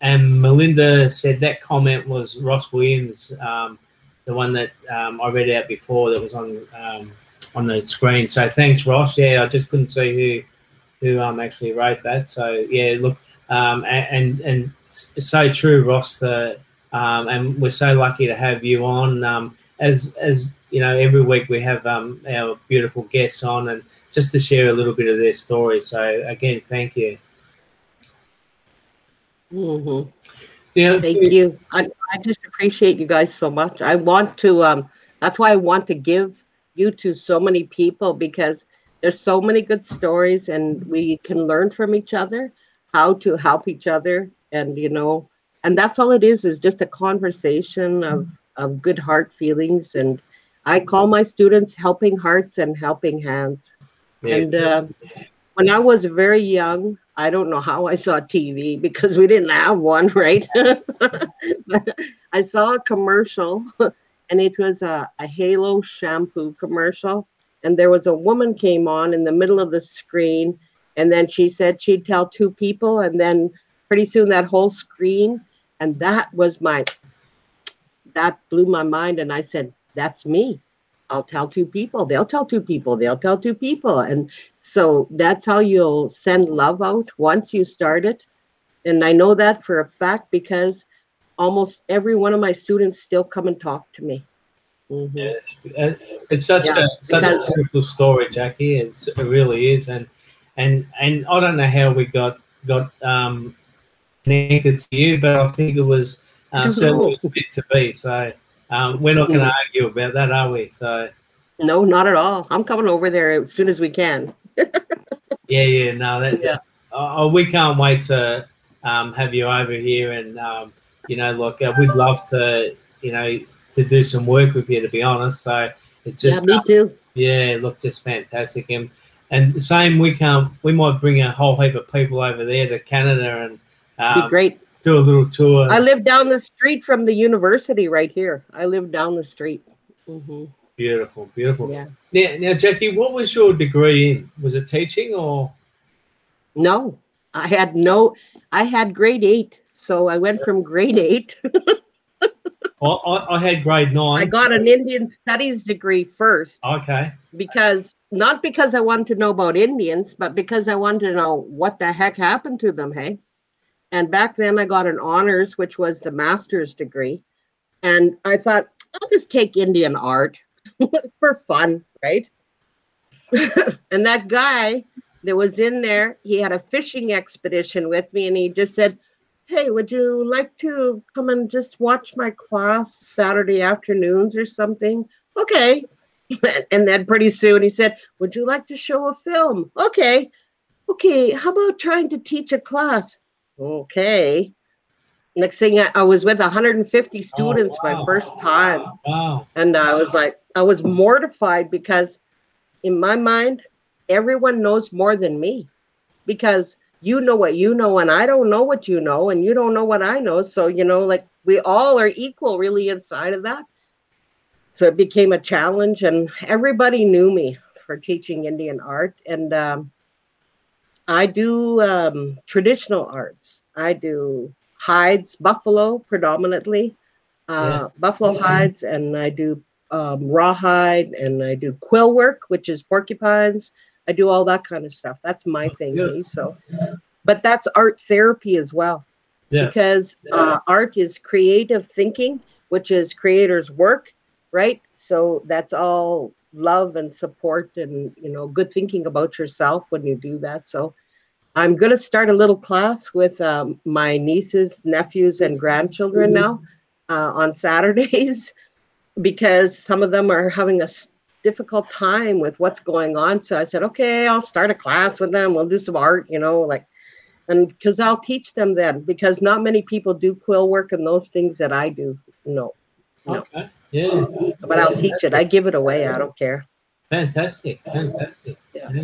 and Melinda said that comment was Ross Williams. Um, the one that um, I read out before that was on um, on the screen. So thanks, Ross. Yeah, I just couldn't see who who um, actually wrote that. So yeah, look, um, and and so true, Ross. The, um, and we're so lucky to have you on. Um, as as you know, every week we have um, our beautiful guests on, and just to share a little bit of their story. So again, thank you. Mm-hmm. Yeah. Thank you. I, I just appreciate you guys so much. I want to, um, that's why I want to give you to so many people because there's so many good stories and we can learn from each other how to help each other. And, you know, and that's all it is, is just a conversation of, of good heart feelings. And I call my students helping hearts and helping hands. Yeah. And uh, when I was very young, I don't know how I saw TV because we didn't have one, right? I saw a commercial and it was a, a Halo shampoo commercial. And there was a woman came on in the middle of the screen. And then she said she'd tell two people. And then pretty soon that whole screen. And that was my, that blew my mind. And I said, that's me. I'll tell two people. They'll tell two people. They'll tell two people. And so that's how you'll send love out once you start it. And I know that for a fact because almost every one of my students still come and talk to me. Mm-hmm. Yeah, it's, it's, such yeah, a such a beautiful story, Jackie. It's, it really is, and and and I don't know how we got got um, connected to you, but I think it was uh, certainly meant to be. So um, we're not going to argue about that, are we? So. No, not at all. I'm coming over there as soon as we can. yeah, yeah, no, that, yeah. Uh, we can't wait to um, have you over here, and um, you know, look, uh, we'd love to, you know, to do some work with you. To be honest, so it's just yeah, me too. Yeah, look, just fantastic, and and the same. We can't. We might bring a whole heap of people over there to Canada, and um, be great do a little tour. I live down the street from the university right here. I live down the street. Mm-hmm. Beautiful, beautiful. Yeah. Now, now, Jackie, what was your degree in? Was it teaching or? No, I had no. I had grade eight, so I went from grade eight. I, I, had grade nine. I got an Indian Studies degree first. Okay. Because not because I wanted to know about Indians, but because I wanted to know what the heck happened to them. Hey. And back then I got an honors, which was the master's degree. And I thought, I'll just take Indian art for fun, right? and that guy that was in there, he had a fishing expedition with me, and he just said, Hey, would you like to come and just watch my class Saturday afternoons or something? Okay. and then pretty soon he said, Would you like to show a film? Okay. Okay. How about trying to teach a class? Okay. Next thing I, I was with 150 students oh, wow. my first time. Wow. And I was like, I was mortified because in my mind, everyone knows more than me because you know what you know and I don't know what you know and you don't know what I know. So, you know, like we all are equal really inside of that. So it became a challenge and everybody knew me for teaching Indian art. And um, I do um, traditional arts. I do hides, buffalo predominantly, uh, yeah. buffalo hides, and I do um, rawhide and I do quill work, which is porcupines. I do all that kind of stuff. That's my thing. Eh? So, but that's art therapy as well, yeah. because uh, art is creative thinking, which is creators' work, right? So that's all love and support and you know good thinking about yourself when you do that. So I'm going to start a little class with um, my nieces, nephews, and grandchildren now uh, on Saturdays because some of them are having a difficult time with what's going on. So I said, okay, I'll start a class with them. We'll do some art, you know, like, and because I'll teach them then because not many people do quill work and those things that I do. No. no. Yeah. But I'll teach it. I give it away. I don't care. Fantastic. Fantastic. Yeah. yeah.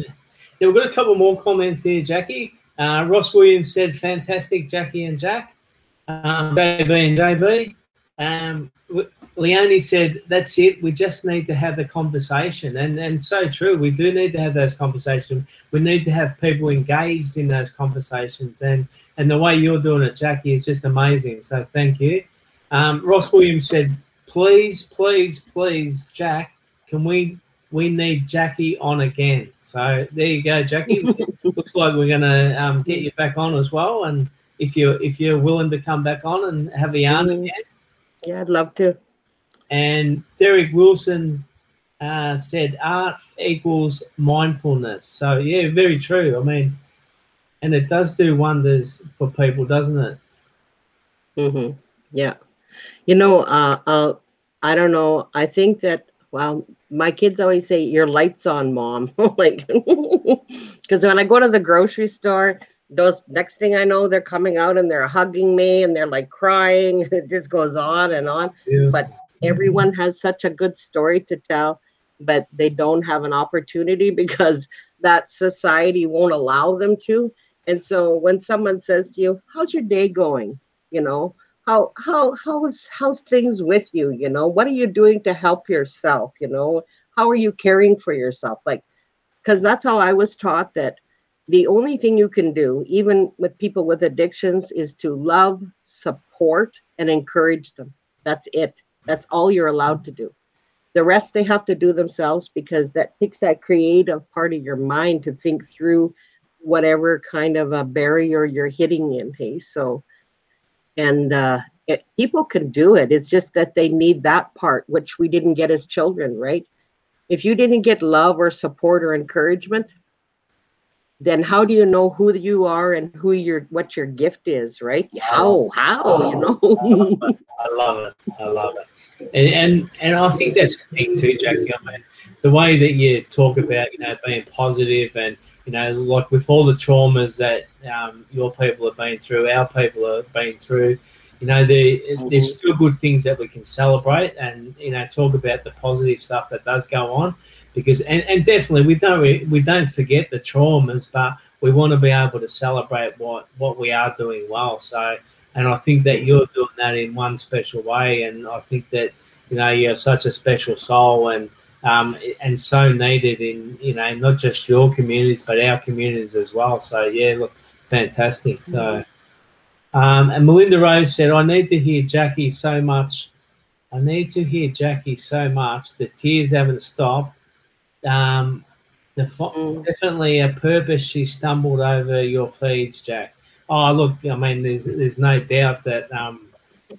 yeah we've got a couple more comments here, Jackie. Uh, Ross Williams said, fantastic, Jackie and Jack. Um, JB and JB. Um, Leonie said, "That's it. We just need to have the conversation," and and so true. We do need to have those conversations. We need to have people engaged in those conversations, and and the way you're doing it, Jackie, is just amazing. So thank you. Um, Ross Williams said, "Please, please, please, Jack, can we we need Jackie on again?" So there you go, Jackie. Looks like we're gonna um, get you back on as well, and if you're if you're willing to come back on and have a yarn mm-hmm. again. Yeah, I'd love to. And Derek Wilson uh, said art equals mindfulness. So, yeah, very true. I mean, and it does do wonders for people, doesn't it? Mm-hmm. Yeah. You know, uh, uh, I don't know. I think that, well, my kids always say, Your light's on, mom. like, because when I go to the grocery store, those next thing I know, they're coming out and they're hugging me and they're like crying. It just goes on and on. Yeah. But everyone has such a good story to tell, but they don't have an opportunity because that society won't allow them to. And so when someone says to you, "How's your day going?" you know, how how how's how's things with you? You know, what are you doing to help yourself? You know, how are you caring for yourself? Like, because that's how I was taught that the only thing you can do, even with people with addictions, is to love, support, and encourage them. That's it. That's all you're allowed to do. The rest they have to do themselves because that takes that creative part of your mind to think through whatever kind of a barrier you're hitting in. Hey, so, and uh, it, people can do it. It's just that they need that part, which we didn't get as children, right? If you didn't get love or support or encouragement, then how do you know who you are and who your what your gift is, right? How how you know? I love it. I love it. And and, and I think that's the thing too, Jackie. I mean, the way that you talk about you know being positive and you know like with all the traumas that um, your people have been through, our people have been through. You know, there, mm-hmm. there's still good things that we can celebrate and you know talk about the positive stuff that does go on because and, and definitely we don't we don't forget the traumas, but we want to be able to celebrate what what we are doing well. So, and I think that you're doing that in one special way, and I think that you know you're such a special soul and. Um, and so needed in you know not just your communities but our communities as well. So yeah, look, fantastic. So, um, and Melinda Rose said, "I need to hear Jackie so much. I need to hear Jackie so much. The tears haven't stopped um, the mm. definitely a purpose she stumbled over your feeds, Jack. Oh, look, I mean, there's there's no doubt that um,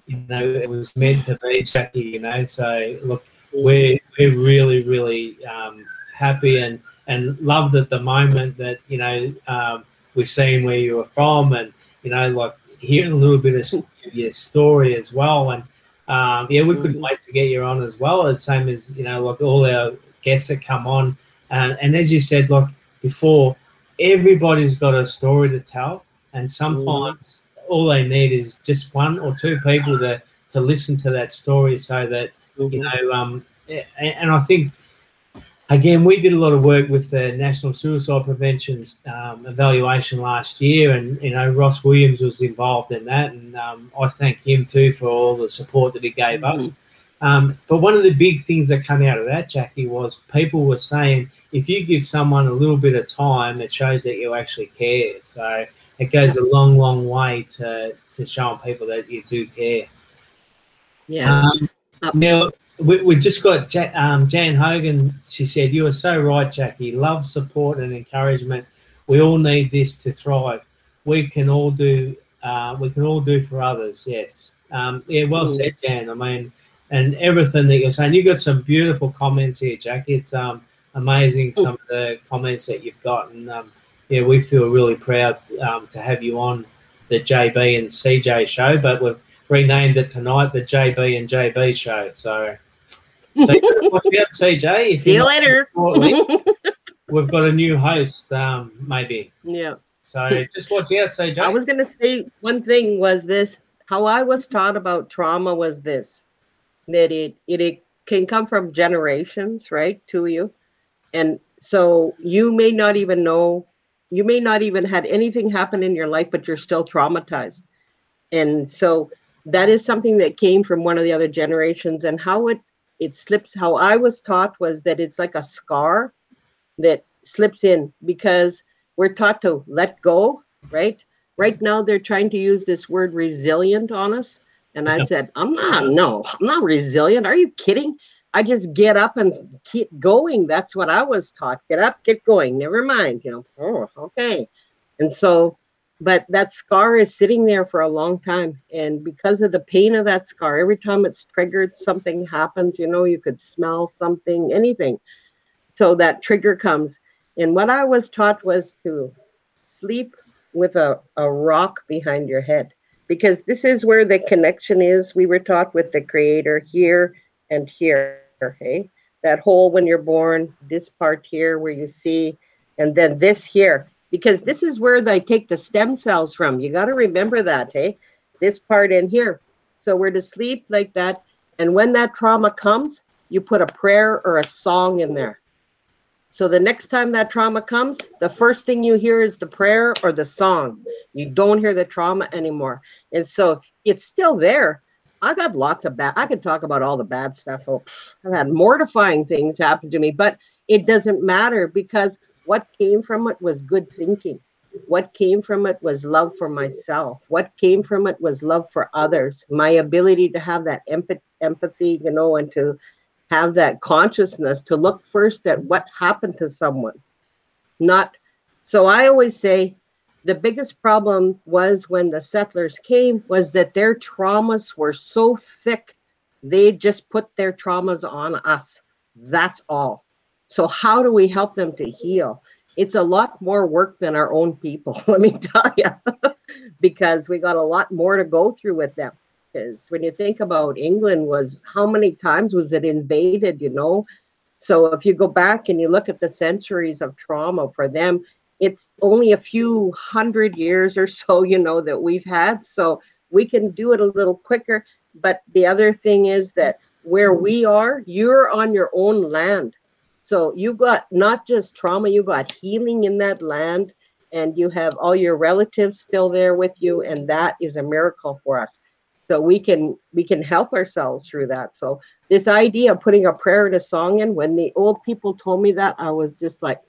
you know it was meant to be, Jackie. You know, so look. We're we're really really um, happy and and loved at the moment that you know um, we're seeing where you were from, and you know, like hearing a little bit of your story as well. And um, yeah, we couldn't mm. wait to get you on as well. The same as you know, like all our guests that come on, and and as you said, like before, everybody's got a story to tell, and sometimes mm. all they need is just one or two people to to listen to that story, so that mm-hmm. you know, um, and I think again, we did a lot of work with the National Suicide Prevention um, evaluation last year, and you know Ross Williams was involved in that, and um, I thank him too for all the support that he gave mm-hmm. us. Um, but one of the big things that came out of that, Jackie, was people were saying if you give someone a little bit of time, it shows that you actually care. So it goes a long, long way to to showing people that you do care. Yeah. Um, now we, we just got um, Jan Hogan. She said, "You are so right, Jackie. Love, support, and encouragement. We all need this to thrive. We can all do. Uh, we can all do for others. Yes. Um, yeah. Well said, Jan. I mean, and everything that you're saying. You've got some beautiful comments here, Jackie. It's um amazing some of the comments that you've got, and um, yeah, we feel really proud um, to have you on the JB and CJ show. But we've renamed it tonight the JB and JB show. So so watch out, CJ. See you later. we've got a new host, um, maybe. Yeah. So just watch out, CJ. I was going to say one thing was this: how I was taught about trauma was this, that it it, it can come from generations, right, to you, and so you may not even know, you may not even had anything happen in your life, but you're still traumatized, and so that is something that came from one of the other generations, and how it it slips how i was taught was that it's like a scar that slips in because we're taught to let go right? Right now they're trying to use this word resilient on us and i said i'm not no i'm not resilient. Are you kidding? I just get up and keep going. That's what i was taught. Get up get going. Never mind you know. Oh okay. And so but that scar is sitting there for a long time. And because of the pain of that scar every time it's triggered something happens you know you could smell something anything. So that trigger comes. And what i was taught was to sleep with a, a rock behind your head because this is where the connection is. We were taught with the creator here and here okay that hole when you're born this part here where you see and then this here because this is where they take the stem cells from. You got to remember that, hey? This part in here. So we're to sleep like that. And when that trauma comes, you put a prayer or a song in there. So the next time that trauma comes, the first thing you hear is the prayer or the song. You don't hear the trauma anymore. And so it's still there. I got lots of bad. I could talk about all the bad stuff. Oh, I've had mortifying things happen to me, but it doesn't matter because what came from it was good thinking. What came from it was love for myself. What came from it was love for others. My ability to have that empathy, you know, and to have that consciousness to look first at what happened to someone. Not so I always say the biggest problem was when the settlers came was that their traumas were so thick they just put their traumas on us. That's all. So, how do we help them to heal? It's a lot more work than our own people, let me tell you, because we got a lot more to go through with them. Because when you think about England, was how many times was it invaded? You know, so if you go back and you look at the centuries of trauma for them, it's only a few hundred years or so, you know, that we've had. So we can do it a little quicker. But the other thing is that where we are, you're on your own land. So you got not just trauma, you got healing in that land, and you have all your relatives still there with you, and that is a miracle for us. So we can we can help ourselves through that. So this idea of putting a prayer and a song in, when the old people told me that, I was just like,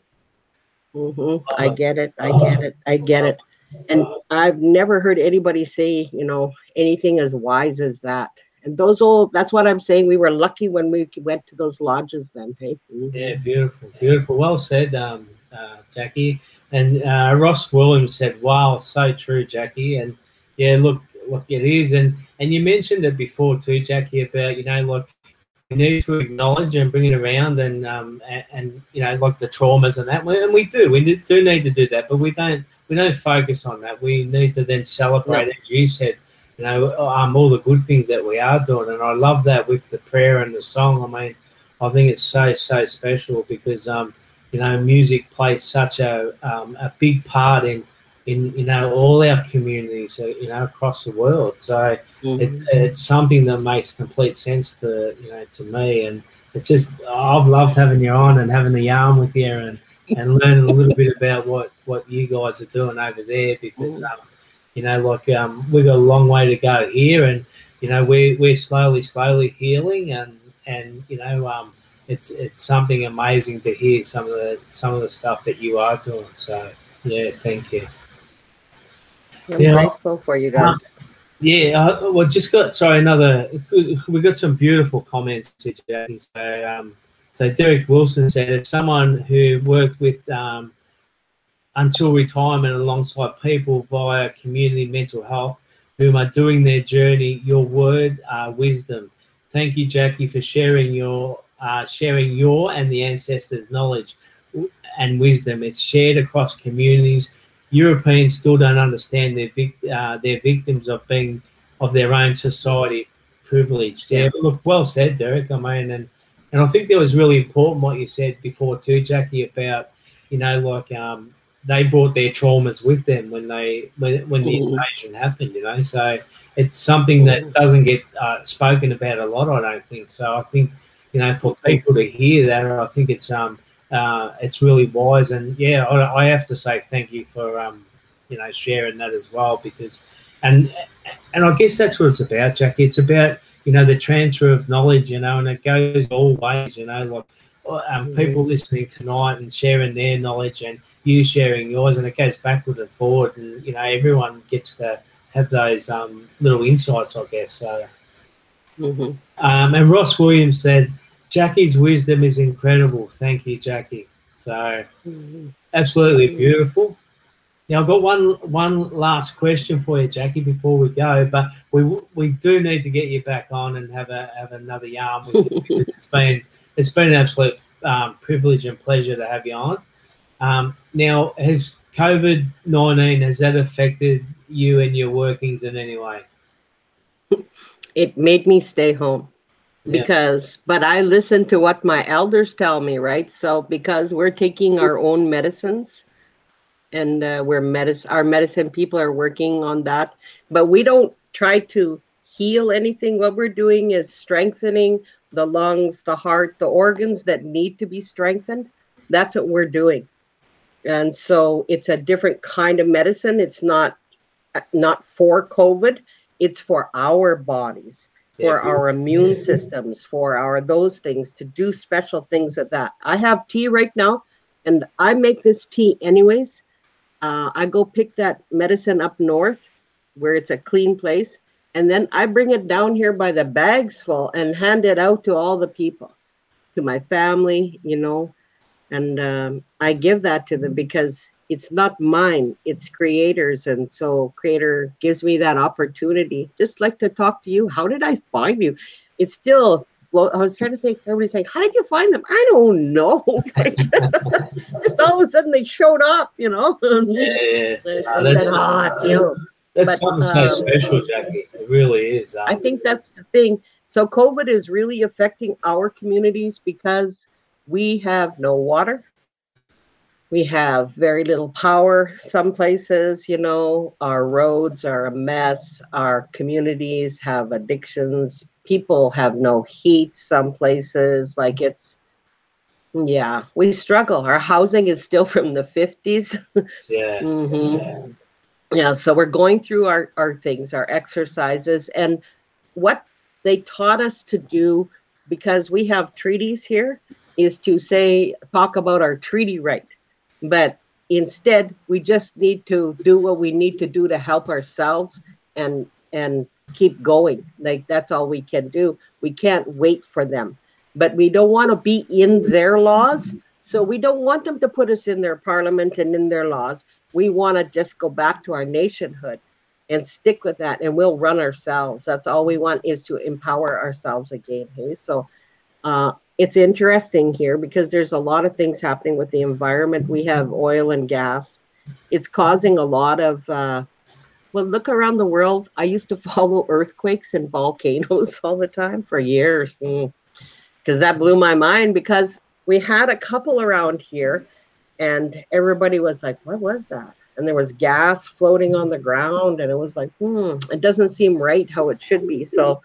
mm-hmm, I get it, I get it, I get it. And I've never heard anybody say, you know, anything as wise as that and those all that's what i'm saying we were lucky when we went to those lodges then hey? Mm-hmm. yeah beautiful beautiful. Well said um, uh, jackie. And uh, ross williams said wow so true jackie. And yeah look look it is. And and you mentioned it before too jackie about you know like we need to acknowledge and bring it around and um, and, and, you know like the traumas and that. And we do we do need to do that but we don't we don't focus on that. We need to then celebrate as you said you know um, all the good things that we are doing and I love that with the prayer and the song I mean I think it's so so special because um you know music plays such a um, a big part in in you know all our communities uh, you know across the world so mm-hmm. it's it's something that makes complete sense to you know to me and it's just I've loved having you on and having the yarn with you and and learning a little bit about what what you guys are doing over there because mm. um, you know like um, we've got a long way to go here and you know we're we're slowly slowly healing and and you know um, it's it's something amazing to hear some of the some of the stuff that you are doing so yeah thank you I'm yeah, grateful for you guys. yeah, uh, well, just got sorry another. We got some beautiful comments here, So, um, so Derek Wilson said, as someone who worked with um, until retirement alongside people via community mental health, whom are doing their journey, your word, uh, wisdom. Thank you, Jackie, for sharing your uh, sharing your and the ancestors' knowledge and wisdom. It's shared across communities Europeans still don't understand their vic- uh, their victims of being of their own society privileged. Yeah, look, well said, Derek. I mean, and and I think that was really important what you said before too, Jackie, about you know like um, they brought their traumas with them when they when, when the invasion happened. You know, so it's something that doesn't get uh, spoken about a lot. I don't think so. I think you know for people to hear that, I think it's um uh, it's really wise. And yeah, I, I, have to say thank you for um, you know sharing that as well because and and I guess that's what it's about, Jackie. It's about you know the transfer of knowledge, you know, and it goes all ways, you know, like um, mm-hmm. people listening tonight and sharing their knowledge and you sharing yours, and it goes backward and forward, and you know everyone gets to have those um, little insights, I guess. So, mm-hmm. um, and Ross Williams said Jackie's wisdom is incredible. Thank you, Jackie. So absolutely beautiful. Now I've got one one last question for you, Jackie, before we go. But we we do need to get you back on and have a have another yarn with you because it's been it's been an absolute um, privilege and pleasure to have you on. Um, now, has COVID nineteen has that affected you and your workings in any way? It made me stay home because yeah. but i listen to what my elders tell me right so because we're taking our own medicines and uh, we're medicine our medicine people are working on that but we don't try to heal anything what we're doing is strengthening the lungs the heart the organs that need to be strengthened that's what we're doing and so it's a different kind of medicine. It's not not for covid. It's for our bodies for our immune systems, for our those things to do special things with that. I have tea right now, and I make this tea anyways. Uh, I go pick that medicine up north where it's a clean place, and then I bring it down here by the bags full and hand it out to all the people, to my family, you know, and um, I give that to them because it's not mine it's creators. And so creator gives me that opportunity just like to talk to you how did i find you? It's still i was trying to think everybody's saying how did you find them? I don't know. Just all of a sudden they showed up you know? Yeah, oh, that's, oh, it's you that's but, something so um, special jackie. It really is. I think that's the thing. So covid is really affecting our communities because we have no water. We have very little power some places you know. Our roads are a mess. Our communities have addictions. People have no heat some places. Like it's yeah we struggle. Our housing is still from the 50s yeah, mm-hmm. yeah. Yeah so we're going through our our things our exercises. And what they taught us to do because we have treaties here is to say talk about our treaty right but instead, we just need to do what we need to do to help ourselves and and keep going. Like that's all we can do. We can't wait for them. But we don't want to be in their laws. So we don't want them to put us in their parliament and in their laws. We want to just go back to our nationhood and stick with that and we'll run ourselves. That's all we want is to empower ourselves again. Hey. So uh, it's interesting here because there's a lot of things happening with the environment. We have oil and gas. It's causing a lot of, uh, well, look around the world. I used to follow earthquakes and volcanoes all the time for years because mm. that blew my mind because we had a couple around here and everybody was like, what was that? And there was gas floating on the ground and it was like, hmm, it doesn't seem right how it should be. So,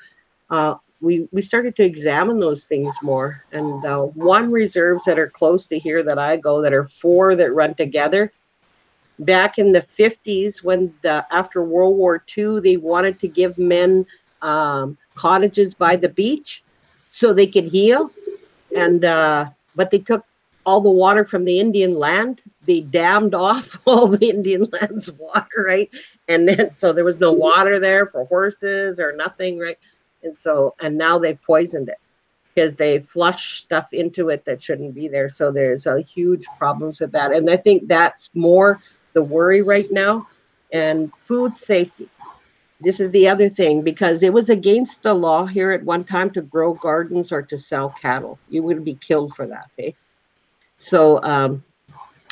uh, we, we started to examine those things more. And uh, one reserves that are close to here that I go, that are four that run together. Back in the 50s, when the, after World War II, they wanted to give men um, cottages by the beach so they could heal. And uh, but they took all the water from the Indian land. They dammed off all the Indian land's water, right? And then so there was no water there for horses or nothing, right? And so, and now they've poisoned it because they flush stuff into it that shouldn't be there. So there's a huge problems with that. And I think that's more the worry right now. And food safety. This is the other thing because it was against the law here at one time to grow gardens or to sell cattle. You would be killed for that. Eh? So um,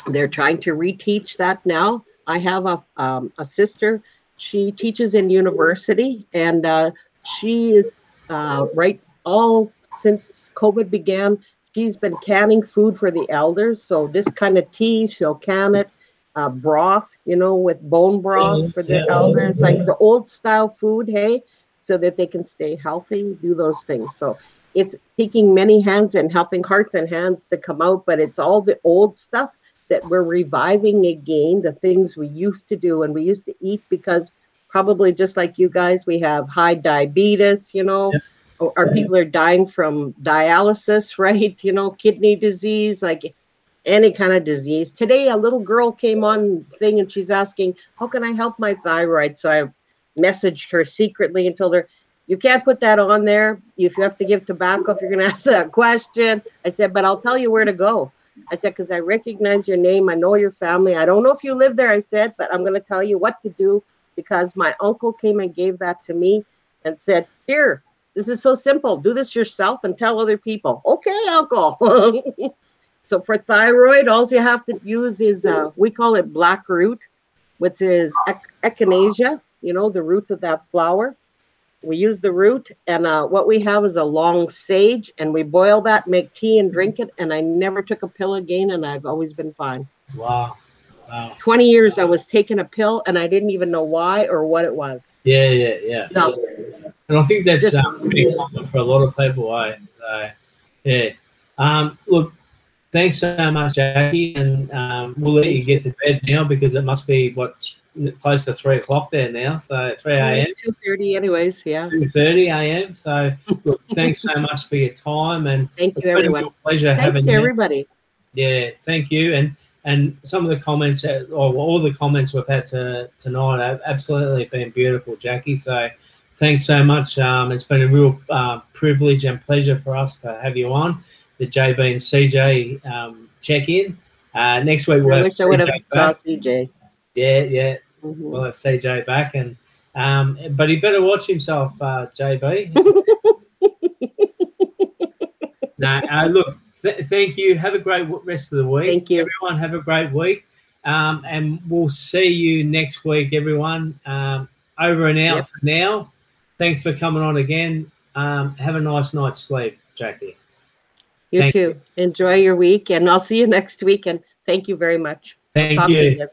they're trying to reteach that now. I have a, um, a sister. She teaches in university and uh, she is uh, right all since COVID began. She's been canning food for the elders. So this kind of tea, she'll can it. Uh, broth, you know, with bone broth for the yeah. elders, like the old style food, hey, so that they can stay healthy, do those things. So it's taking many hands and helping hearts and hands to come out, but it's all the old stuff that we're reviving again, the things we used to do and we used to eat because probably just like you guys, we have high diabetes, you know, or, or people are dying from dialysis, right? You know, kidney disease, like any kind of disease. Today, a little girl came on thing and she's asking, How can I help my thyroid? So I messaged her secretly and told her, You can't put that on there. If you have to give tobacco, if you're going to ask that question, I said, But I'll tell you where to go. I said, Because I recognize your name. I know your family. I don't know if you live there, I said, but I'm going to tell you what to do because my uncle came and gave that to me and said, Here, this is so simple. Do this yourself and tell other people. Okay, uncle. so for thyroid, all you have to use is, uh, we call it black root, which is echinacea, you know, the root of that flower. We use the root, and uh, what we have is a long sage, and we boil that, make tea, and drink it. And I never took a pill again, and I've always been fine. Wow. Wow. 20 years I was taking a pill and I didn't even know why or what it was. Yeah, yeah, yeah. No. And I think that's um, pretty common for a lot of people. I, yeah. Um, look, thanks so much, Jackie. And um, we'll let you get to bed now because it must be what's close to three o'clock there now. So 3 a.m. 2.30 anyways, yeah. 2.30 a.m. So look, thanks so much for your time. And thank you, everyone. pleasure thanks having to you. everybody. Yeah, thank you. And and some of the comments or all the comments we've had to, tonight have absolutely been beautiful, Jackie. So thanks so much. Um, it's been a real uh, privilege and pleasure for us to have you on the JB and CJ um, check in. Uh, next week we'll I wish I would have saw CJ. Yeah, yeah, mm-hmm. we'll have CJ back, and um, but he better watch himself, uh, JB. no, uh, look, Th- thank you. Have a great rest of the week. Thank you. Everyone, have a great week. Um, and we'll see you next week, everyone. Um, over and out yep. for now. Thanks for coming on again. Um, have a nice night's sleep, Jackie. You thank too. You. Enjoy your week, and I'll see you next week. And thank you very much. Thank you.